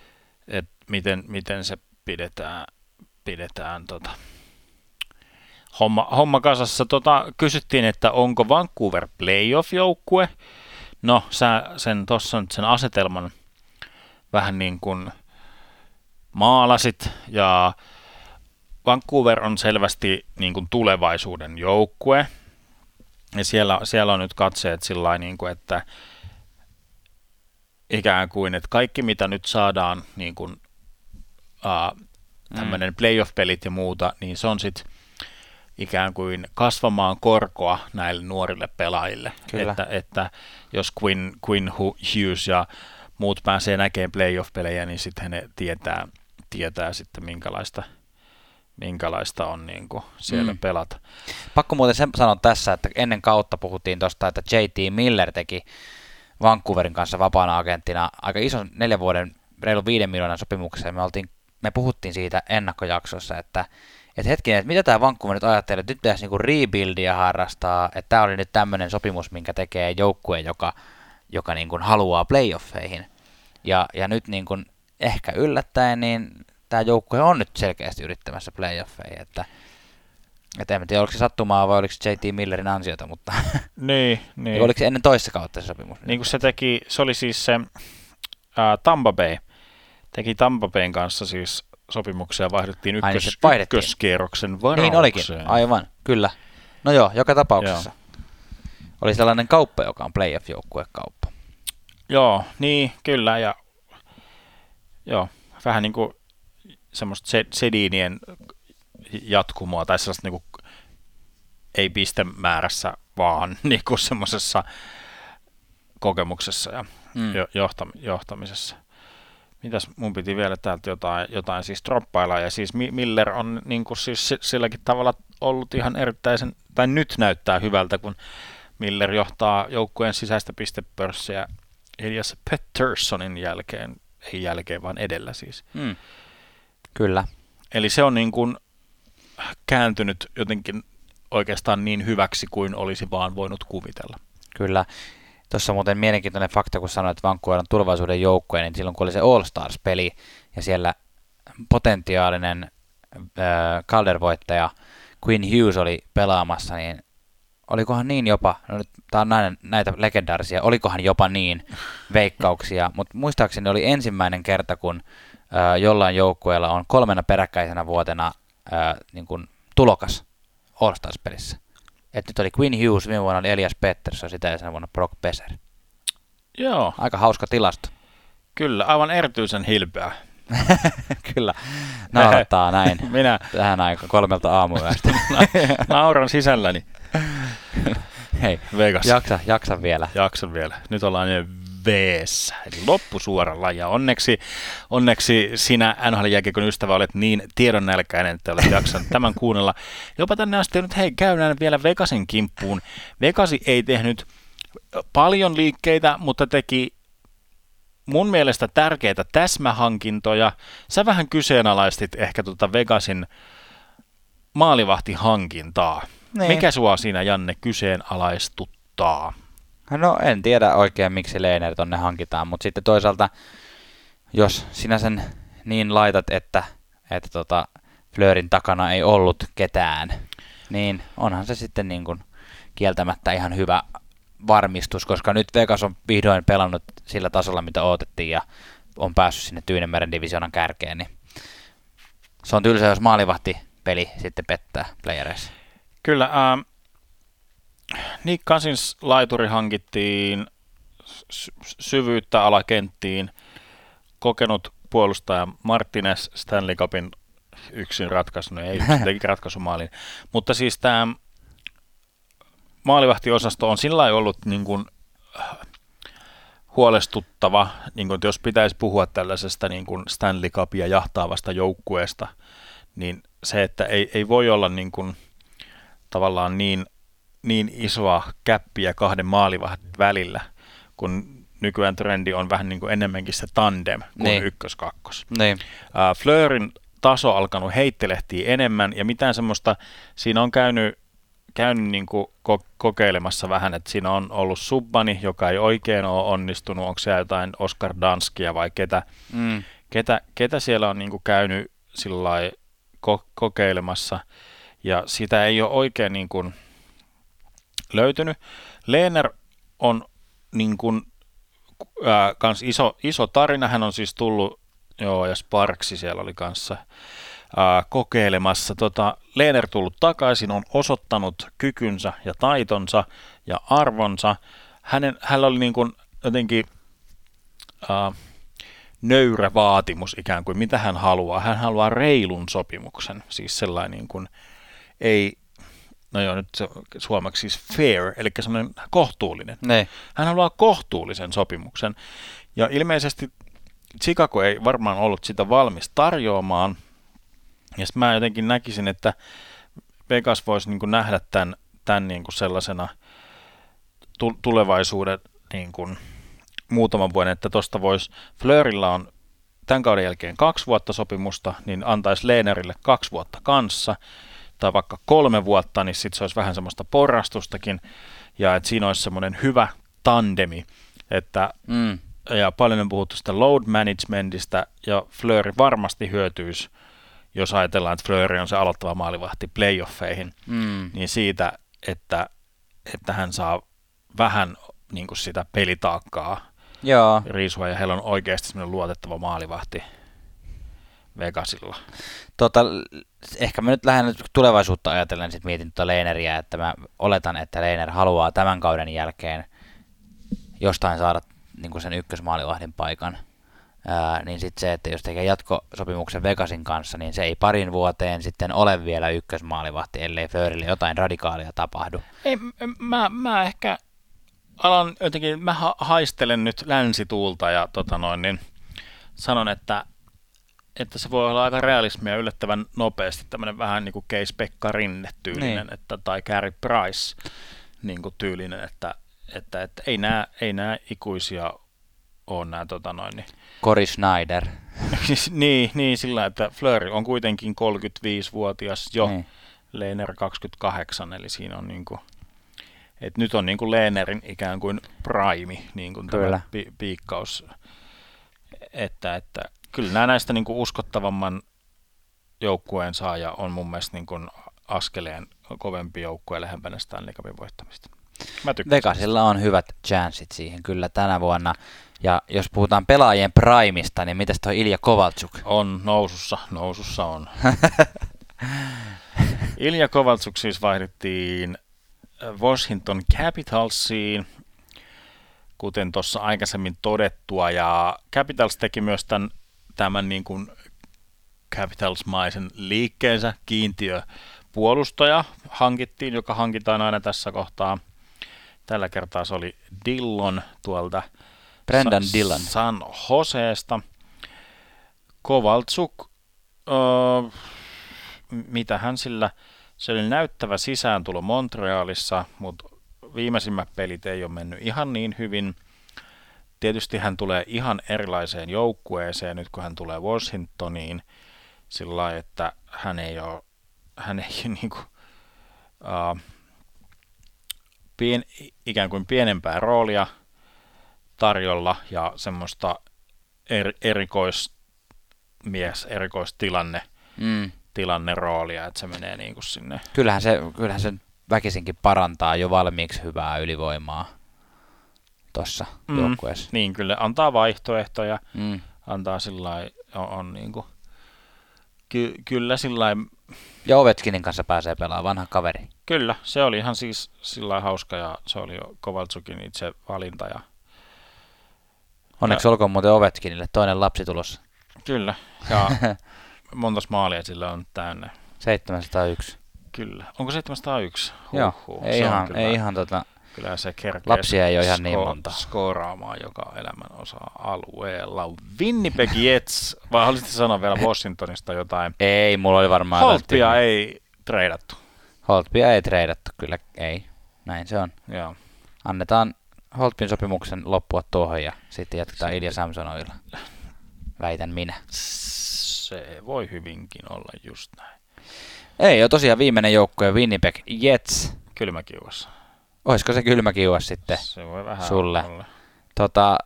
Et miten, miten se pidetään, pidetään tota, homma, homma kasassa. Tota, kysyttiin, että onko Vancouver playoff-joukkue. No, sä sen tuossa sen asetelman vähän niin kuin maalasit ja Vancouver on selvästi niin kuin tulevaisuuden joukkue. Ja siellä, siellä on nyt katseet sillä niin kuin, että ikään kuin, että kaikki mitä nyt saadaan niin kuin, uh, tämmöinen mm. playoff-pelit ja muuta, niin se on sitten ikään kuin kasvamaan korkoa näille nuorille pelaajille. Kyllä. Että, että jos Quinn, Quinn Hughes ja muut pääsee näkemään playoff-pelejä, niin sitten he tietää, tietää sitten minkälaista – minkälaista on niin kuin siellä mm. pelata. Pakko muuten sen sanoa tässä, että ennen kautta puhuttiin tuosta, että JT Miller teki Vancouverin kanssa vapaana agenttina aika ison neljän vuoden reilu viiden miljoonan sopimuksen. Me, oltiin, me puhuttiin siitä ennakkojaksossa, että, että hetkinen, että mitä tämä Vancouver nyt ajattelee, että nyt pitäisi niinku rebuildia harrastaa, että tämä oli nyt tämmöinen sopimus, minkä tekee joukkue, joka, joka niinku haluaa playoffeihin. Ja, ja nyt niinku ehkä yllättäen, niin tämä joukkue on nyt selkeästi yrittämässä playoffeja, että että en tiedä, oliko se sattumaa vai oliko se JT Millerin ansiota, mutta niin, niin. oliko se ennen toista kautta se sopimus? Niin kuin se teki, se oli siis se ää, Tampa Bay, teki Tampa Bayn kanssa siis sopimuksia, vaihdettiin ykkös, Ai, niin ykköskierroksen varaukseen. Niin olikin, aivan, kyllä. No joo, joka tapauksessa. Joo. Oli sellainen kauppa, joka on playoff kauppa. Joo, niin, kyllä, ja joo, vähän niin kuin semmoista Sedinien jatkumoa, tai sellaista niin kuin, ei pistemäärässä, vaan niin kuin semmoisessa kokemuksessa ja mm. johtam- johtamisessa. Mitäs mun piti vielä täältä jotain, jotain siis droppailla, ja siis Miller on niin kuin siis silläkin tavalla ollut ihan erittäin, tai nyt näyttää hyvältä, kun Miller johtaa joukkueen sisäistä pistepörssiä Elias Petterssonin jälkeen, ei jälkeen vaan edellä siis. Mm. Kyllä. Eli se on niin kuin kääntynyt jotenkin oikeastaan niin hyväksi kuin olisi vaan voinut kuvitella. Kyllä. Tuossa muuten mielenkiintoinen fakta, kun sanoit, että Vancouver on tulevaisuuden joukkue, niin silloin kun oli se All Stars-peli ja siellä potentiaalinen äh, Calder-voittaja Quinn Hughes oli pelaamassa, niin olikohan niin jopa, no nyt tää on näitä, näitä legendaarisia, olikohan jopa niin veikkauksia, mutta muistaakseni oli ensimmäinen kerta, kun äh, jollain joukkueella on kolmena peräkkäisenä vuotena äh, niin kuin tulokas All Stars-pelissä. Et nyt oli Quinn Hughes, viime vuonna oli Elias Pettersson, sitä ja sen vuonna Brock Besser. Joo. Aika hauska tilasto. Kyllä, aivan erityisen hilpeä. Kyllä, naurattaa näin. Minä. Tähän aikaan kolmelta aamuyöstä. Nauran sisälläni. Hei, Vegas. jaksa, jaksa vielä. Jaksa vielä. Nyt ollaan jo veessä, eli loppusuoralla. Ja onneksi, onneksi sinä nhl jääkiekon ystävä olet niin tiedonnälkäinen, että olet jaksanut tämän kuunnella. Jopa tänne asti nyt, hei, käydään vielä Vegasin kimppuun. Vegasi ei tehnyt paljon liikkeitä, mutta teki mun mielestä tärkeitä täsmähankintoja. Sä vähän kyseenalaistit ehkä tuota Vegasin maalivahtihankintaa. Niin. Mikä sua siinä, Janne, kyseenalaistuttaa? No en tiedä oikein, miksi Leiner tonne hankitaan, mutta sitten toisaalta, jos sinä sen niin laitat, että, että tota, Flörin takana ei ollut ketään, niin onhan se sitten niin kuin kieltämättä ihan hyvä varmistus, koska nyt Vegas on vihdoin pelannut sillä tasolla, mitä odotettiin, ja on päässyt sinne Tyynemeren divisionan kärkeen, niin se on tylsä, jos maalivahti peli sitten pettää playereissa. Kyllä, ähm, Nick Cousins laituri hankittiin syvyyttä alakenttiin. Kokenut puolustaja Martinez Stanley Cupin yksin ratkaisu, no ei yksin teki ratkaisumaalin. Mutta siis tämä maalivahtiosasto on sillä ollut niin kuin, huolestuttava, niin kuin, jos pitäisi puhua tällaisesta niin kuin Stanley Cupia jahtaavasta joukkueesta, niin se, että ei, ei voi olla niin kuin, tavallaan niin niin isoa käppiä kahden maalivahdin välillä, kun nykyään trendi on vähän niin kuin enemmänkin se tandem kuin niin. ykkös-kakkos. Niin. Uh, Fleurin taso alkanut heittelehtiä enemmän ja mitään semmoista, siinä on käynyt, käynyt niin kuin ko- kokeilemassa vähän, että siinä on ollut Subbani, joka ei oikein ole onnistunut, onko se jotain Oscar Danskia vai ketä, mm. ketä, ketä siellä on niin kuin käynyt sillä ko- kokeilemassa ja sitä ei ole oikein niin kuin, löytynyt. Leener on niin kuin, ää, kans iso, iso tarina. Hän on siis tullut, joo, ja Sparksi siellä oli kanssa ää, kokeilemassa. Tota, Leener tullut takaisin, on osoittanut kykynsä ja taitonsa ja arvonsa. Hänen, hänellä oli niin kuin jotenkin ää, nöyrä vaatimus ikään kuin, mitä hän haluaa. Hän haluaa reilun sopimuksen, siis sellainen niin kuin, ei, no joo, nyt se suomeksi siis fair, eli semmoinen kohtuullinen. Ne. Hän haluaa kohtuullisen sopimuksen. Ja ilmeisesti Chicago ei varmaan ollut sitä valmis tarjoamaan. Ja sitten mä jotenkin näkisin, että Vegas voisi niin nähdä tämän, tämän niin sellaisena tulevaisuuden niin kuin muutaman vuoden, että tuosta voisi, Fleurilla on tämän kauden jälkeen kaksi vuotta sopimusta, niin antaisi Leenerille kaksi vuotta kanssa, tai vaikka kolme vuotta, niin sitten se olisi vähän semmoista porrastustakin, ja että siinä olisi semmoinen hyvä tandemi, että mm. ja paljon on puhuttu sitä load managementista, ja Fleury varmasti hyötyisi, jos ajatellaan, että Fleury on se aloittava maalivahti playoffeihin, mm. niin siitä, että, että hän saa vähän niin kuin sitä pelitaakkaa Joo. riisua, ja heillä on oikeasti semmoinen luotettava maalivahti Vegasilla. Tota, ehkä mä nyt lähden tulevaisuutta ajatellen sit mietin tuota Leineriä, että mä oletan, että Leiner haluaa tämän kauden jälkeen jostain saada niin sen ykkösmaalivahdin paikan. Ää, niin sitten se, että jos tekee jatkosopimuksen Vegasin kanssa, niin se ei parin vuoteen sitten ole vielä ykkösmaalivahti, ellei Flörille jotain radikaalia tapahdu. Ei, mä, mä ehkä alan jotenkin, mä ha- haistelen nyt länsituulta ja tota noin, niin sanon, että, että se voi olla aika realismia yllättävän nopeasti, tämmöinen vähän niin kuin Case Pekka Rinne tyylinen, niin. että, tai Gary Price niin kuin tyylinen, että, että, että ei, nämä, ei nämä ikuisia ole nämä tota noin, niin. Cory Schneider. niin, niin, sillä että Fleury on kuitenkin 35-vuotias jo, niin. Leiner 28, eli siinä on niin kuin, et nyt on niin kuin ikään kuin prime, niin kuin tämä pi- piikkaus, että, että kyllä nämä näistä niin kuin uskottavamman joukkueen saaja on mun mielestä niin kuin askeleen kovempi joukkue lähempänä Stanley Cupin voittamista. Vegasilla on hyvät chanssit siihen kyllä tänä vuonna. Ja jos puhutaan pelaajien primista, niin mitäs toi Ilja Kovalchuk? On nousussa, nousussa on. Ilja Kovalchuk siis vaihdettiin Washington Capitalsiin, kuten tuossa aikaisemmin todettua, ja Capitals teki myös tämän, tämän niin kuin Capitals-maisen liikkeensä, kiintiö puolustaja hankittiin, joka hankitaan aina tässä kohtaa. Tällä kertaa se oli Dillon tuolta Brendan Sa- Dillon. San Joseesta. Kovaltsuk, öö, mitä hän sillä, se oli näyttävä sisääntulo Montrealissa, mutta viimeisimmät pelit ei ole mennyt ihan niin hyvin. Tietysti hän tulee ihan erilaiseen joukkueeseen nyt kun hän tulee Washingtoniin sillä lailla, että hän ei ole, hän ei ole niin kuin, uh, pien, ikään kuin pienempää roolia tarjolla ja semmoista er, erikoismies, erikoistilanne mm. tilanne roolia, että se menee niin kuin sinne. Kyllähän se, kyllähän se väkisinkin parantaa jo valmiiksi hyvää ylivoimaa tuossa mm. joukkueessa. Niin, kyllä antaa vaihtoehtoja, mm. antaa sillä on, on niin kuin, ky, kyllä sillä Ja Ovechkinin kanssa pääsee pelaamaan, vanha kaveri. Kyllä, se oli ihan siis sillä hauska ja se oli Kovaltsukin itse valinta. Ja, Onneksi ja, olkoon muuten Ovechkinille toinen lapsi tulossa. Kyllä, ja montas maalia sillä on täynnä? 701. Kyllä. Onko 701? Huh, Joo, ei, se ihan, ei ihan tota, kyllä se kerkee Lapsia ei ole ihan niin monta. skooraamaan joka elämän osa alueella. Winnipeg Jets, vai haluaisitte sanoa vielä Washingtonista jotain? Ei, mulla oli varmaan... Holtpia ei treidattu. Holtpia ei treidattu, kyllä ei. Näin se on. Joo. Annetaan Holtpin sopimuksen loppua tuohon ja sitten jatketaan Ilja Samsonoilla. Väitän minä. Se voi hyvinkin olla just näin. Ei ole tosiaan viimeinen joukkue Winnipeg Jets. Kylmäkiuassa. Olisiko se kylmäkiuas sitten se voi vähän sulle? Olla. Tota,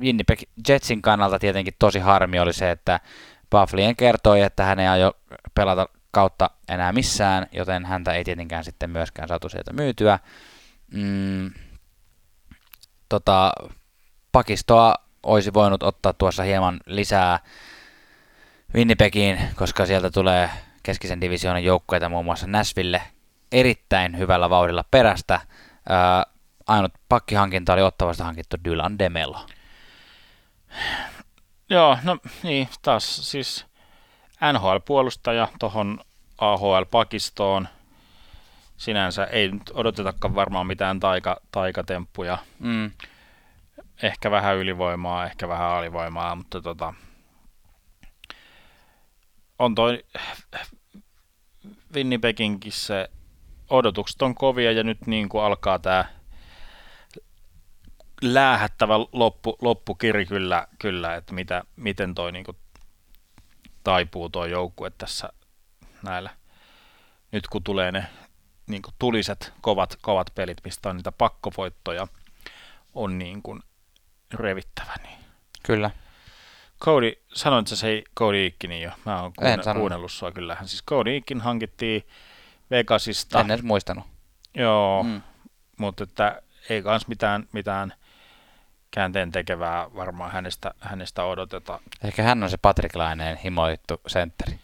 Winnipeg Jetsin kannalta tietenkin tosi harmi oli se, että Bufflien kertoi, että hän ei aio pelata kautta enää missään, joten häntä ei tietenkään sitten myöskään saatu sieltä myytyä. Mm, tota, pakistoa olisi voinut ottaa tuossa hieman lisää Winnipegiin, koska sieltä tulee keskisen divisioonan joukkueita muun muassa Nashville erittäin hyvällä vauhdilla perästä. Ää, ainut pakkihankinta oli ottavasta hankittu Dylan Demelo. Joo, no niin, taas siis NHL-puolustaja tuohon AHL-pakistoon. Sinänsä ei nyt odotetakaan varmaan mitään taika, taikatemppuja. Mm. Ehkä vähän ylivoimaa, ehkä vähän alivoimaa, mutta tota, on toi Winnipeginkin se odotukset on kovia ja nyt niin kuin alkaa tämä läähättävä loppu, loppukiri kyllä, kyllä että mitä, miten toi niin kuin taipuu tuo joukkue tässä näillä. Nyt kun tulee ne niin kuin tuliset kovat, kovat pelit, mistä on niitä pakkovoittoja, on niin kuin revittävä. Niin. Kyllä. Cody, sanoit sä se ei Cody Ikkin jo? Mä oon kuunnellut, kuunnellut sua kyllähän. Siis Cody Ikkin hankittiin Vegasista. En edes muistanut. Joo, mm. mutta että ei kans mitään, mitään käänteen tekevää varmaan hänestä, hänestä odoteta. Ehkä hän on se Patrick Laineen himoittu sentteri.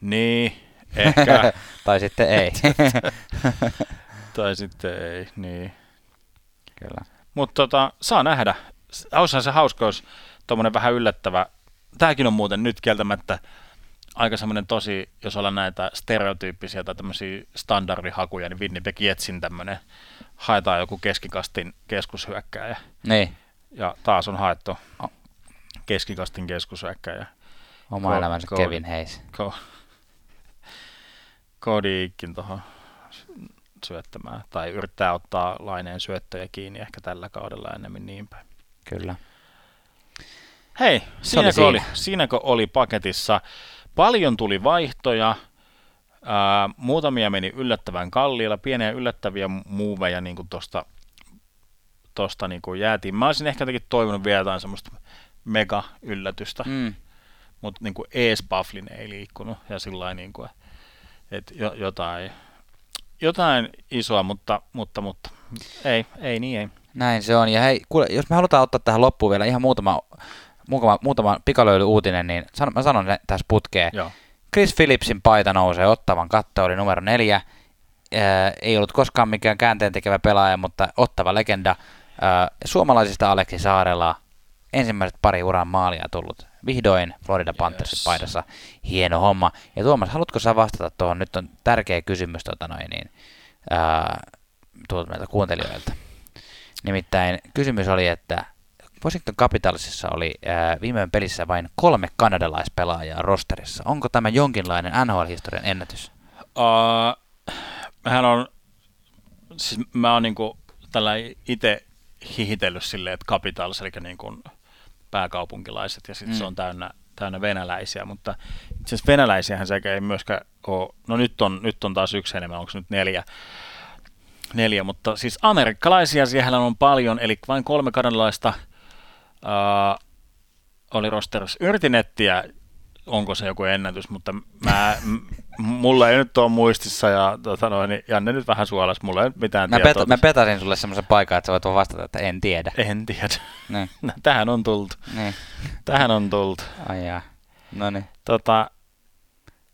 Niin, ehkä. tai sitten ei. tai sitten ei, niin. Kyllä. Mutta tota, saa nähdä. Olisihan se hauska, jos tuommoinen vähän yllättävä. Tämäkin on muuten nyt kieltämättä aika semmoinen tosi, jos ollaan näitä stereotyyppisiä tai tämmöisiä standardihakuja, niin Winnipeg Jetsin tämmöinen, haetaan joku keskikastin keskushyökkääjä. Niin. Ja taas on haettu keskikastin keskushyökkääjä. Oma Ko- elämänsä ko- Kevin Hayes. Ko- Cody Ikkin tuohon syöttämään. Tai yrittää ottaa laineen syöttöjä kiinni ehkä tällä kaudella enemmän niin päin. Kyllä. Hei, oli siinäkö oli, siinä. siinäkö oli paketissa? Paljon tuli vaihtoja, ää, muutamia meni yllättävän kalliilla, pieniä yllättäviä muuveja niin kuin tuosta tosta niin kuin jäätiin. Mä olisin ehkä jotenkin toivonut vielä jotain semmoista mega-yllätystä, mm. Mm. mutta niin kuin ees Bufflin ei liikkunut ja sillä niin kuin, että jo, jotain, jotain isoa, mutta, mutta, mutta ei, ei niin ei. Näin se on. Ja hei, kuule, jos me halutaan ottaa tähän loppuun vielä ihan muutama, muutama, muutama pikalöyly-uutinen, niin san, mä sanon ne tässä putkeen. Joo. Chris Phillipsin paita nousee ottavan katto, oli numero neljä. Ää, ei ollut koskaan mikään käänteen tekevä pelaaja, mutta ottava legenda. Ää, suomalaisista Aleksi Saarela ensimmäiset pari uran maalia tullut. Vihdoin Florida Panthersin Yes. paidassa. Hieno homma. Ja Tuomas, haluatko sä vastata tuohon? Nyt on tärkeä kysymys tota noin, niin, ää, tuolta meiltä kuuntelijoilta. Nimittäin kysymys oli, että Washington Capitalsissa oli ää, viime pelissä vain kolme kanadalaispelaajaa rosterissa. Onko tämä jonkinlainen NHL-historian ennätys? Uh, hän on, siis mä oon niinku tällä itse hihitellyt silleen, että Capitals, eli niinku pääkaupunkilaiset, ja sitten Mm. se on täynnä, täynnä venäläisiä, mutta itse asiassa venäläisiähän sekä ei myöskään ole, no nyt on, nyt on taas yksi enemmän, onko nyt neljä, neljä, mutta siis amerikkalaisia siellä on paljon, eli vain kolme kanadalaista uh, oli rosterissa. Yritin etsiä, onko se joku ennätys, mutta mä, m- mulla ei nyt ole muistissa ja tota noin, niin Janne nyt vähän suolas, mulla ei nyt mitään Mä, tietoa. peta, mä petasin sulle semmoisen paikan, että sä voit vastata, että en tiedä. En tiedä. Niin, No, Tähän on tultu. niin. Tähän on tultu. Ai jaa. No niin. Tota,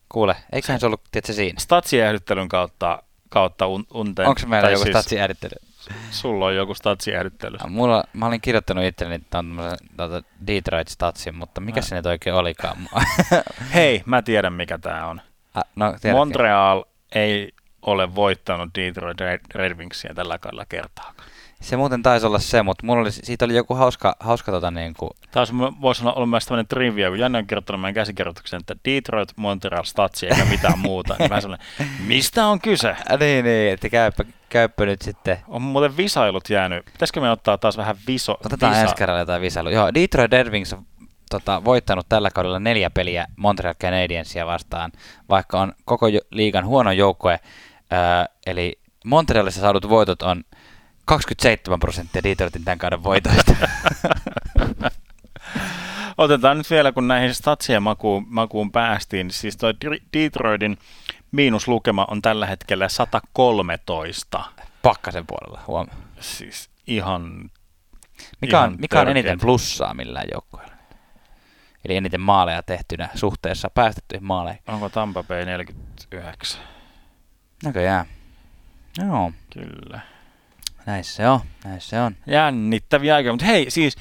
Kuule, eiköhän se ollut, tiedätkö, siinä? statsiehdyttelyn kautta, kautta un, unteen. Onko meillä tai joku siis statsi äärittely? Sulla on joku statsiehdyttely. Mulla, mä olin kirjoittanut itselleni että on tämmöisen Detroit statsin, mutta mikä se nyt oikein olikaan? Hei, mä tiedän mikä tää on. Ah, no, tiedätkö? Montreal ei ole voittanut Detroit Red Wingsia tällä kaudella kertaakaan. Se muuten taisi olla se, mutta mulla oli, siitä oli joku hauska, hauska tota niin kuin, Taas voisi olla, olla myös tämmöinen trivia, kun Janne on kirjoittanut meidän käsikirjoituksen, että Detroit, Montreal, Statsi eikä mitään muuta. Niin vähän sellainen, mistä on kyse? äh, niin, niin, että käyppä, käyppä nyt sitten. On muuten visailut jäänyt. Pitäisikö me ottaa taas vähän viso, Otetaan visa? ensi kerralla jotain visailu. Joo, Detroit Red Wings on tota, voittanut tällä kaudella neljä peliä Montreal Canadiensia vastaan, vaikka on koko liigan huono joukkue. Ää, eli Montrealissa saadut voitot on 27 prosenttia Detroitin tämän kauden voitoista. Otetaan nyt vielä, kun näihin statsien makuun, makuun päästiin. niin Siis toi Detroitin miinuslukema on tällä hetkellä 113. Pakkasen puolella, huom. Siis ihan... Mikä on, ihan mikä on eniten plussaa millään joukkueella? Eli eniten maaleja tehtynä suhteessa päästettyihin maaleihin. Onko Tampa Bay 49? Näköjään. Joo, Kyllä. Näin se on, näin se on. Jännittäviä aikoja, mutta hei, siis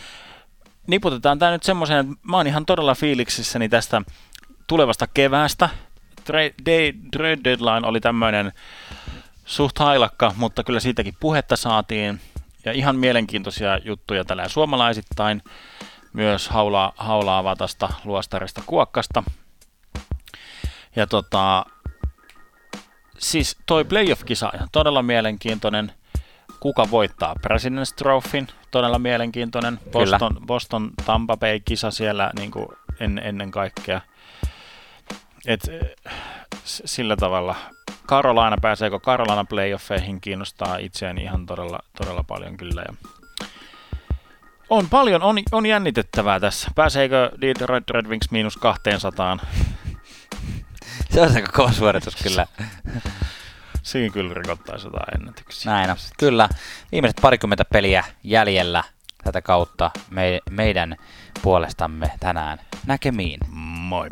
niputetaan tämä nyt semmoiseen, että mä oon ihan todella fiiliksissäni tästä tulevasta keväästä. Trade, deadline oli tämmöinen suht hailakka, mutta kyllä siitäkin puhetta saatiin. Ja ihan mielenkiintoisia juttuja tällä suomalaisittain. Myös haulaa, haulaa vatasta luostarista kuokkasta. Ja tota, siis toi playoff-kisa ihan todella mielenkiintoinen. Kuka voittaa President's Trophyn? Todella mielenkiintoinen. Kyllä. Boston, Boston Tampa Bay kisa siellä niin kuin en, ennen kaikkea. Et, sillä tavalla. Carolina, pääseekö Carolina playoffeihin, kiinnostaa itseäni ihan todella, todella paljon kyllä. Ja on paljon, on, on jännitettävää tässä. Pääseekö Detroit Red Wings miinus 200? Se on aika kova suoritus kyllä. Siinä kyllä rikottaisi jotain ennätyksiä. Näin on. Kyllä. Viimeiset parikymmentä peliä jäljellä tätä kautta me, meidän puolestamme tänään. Näkemiin. Moi.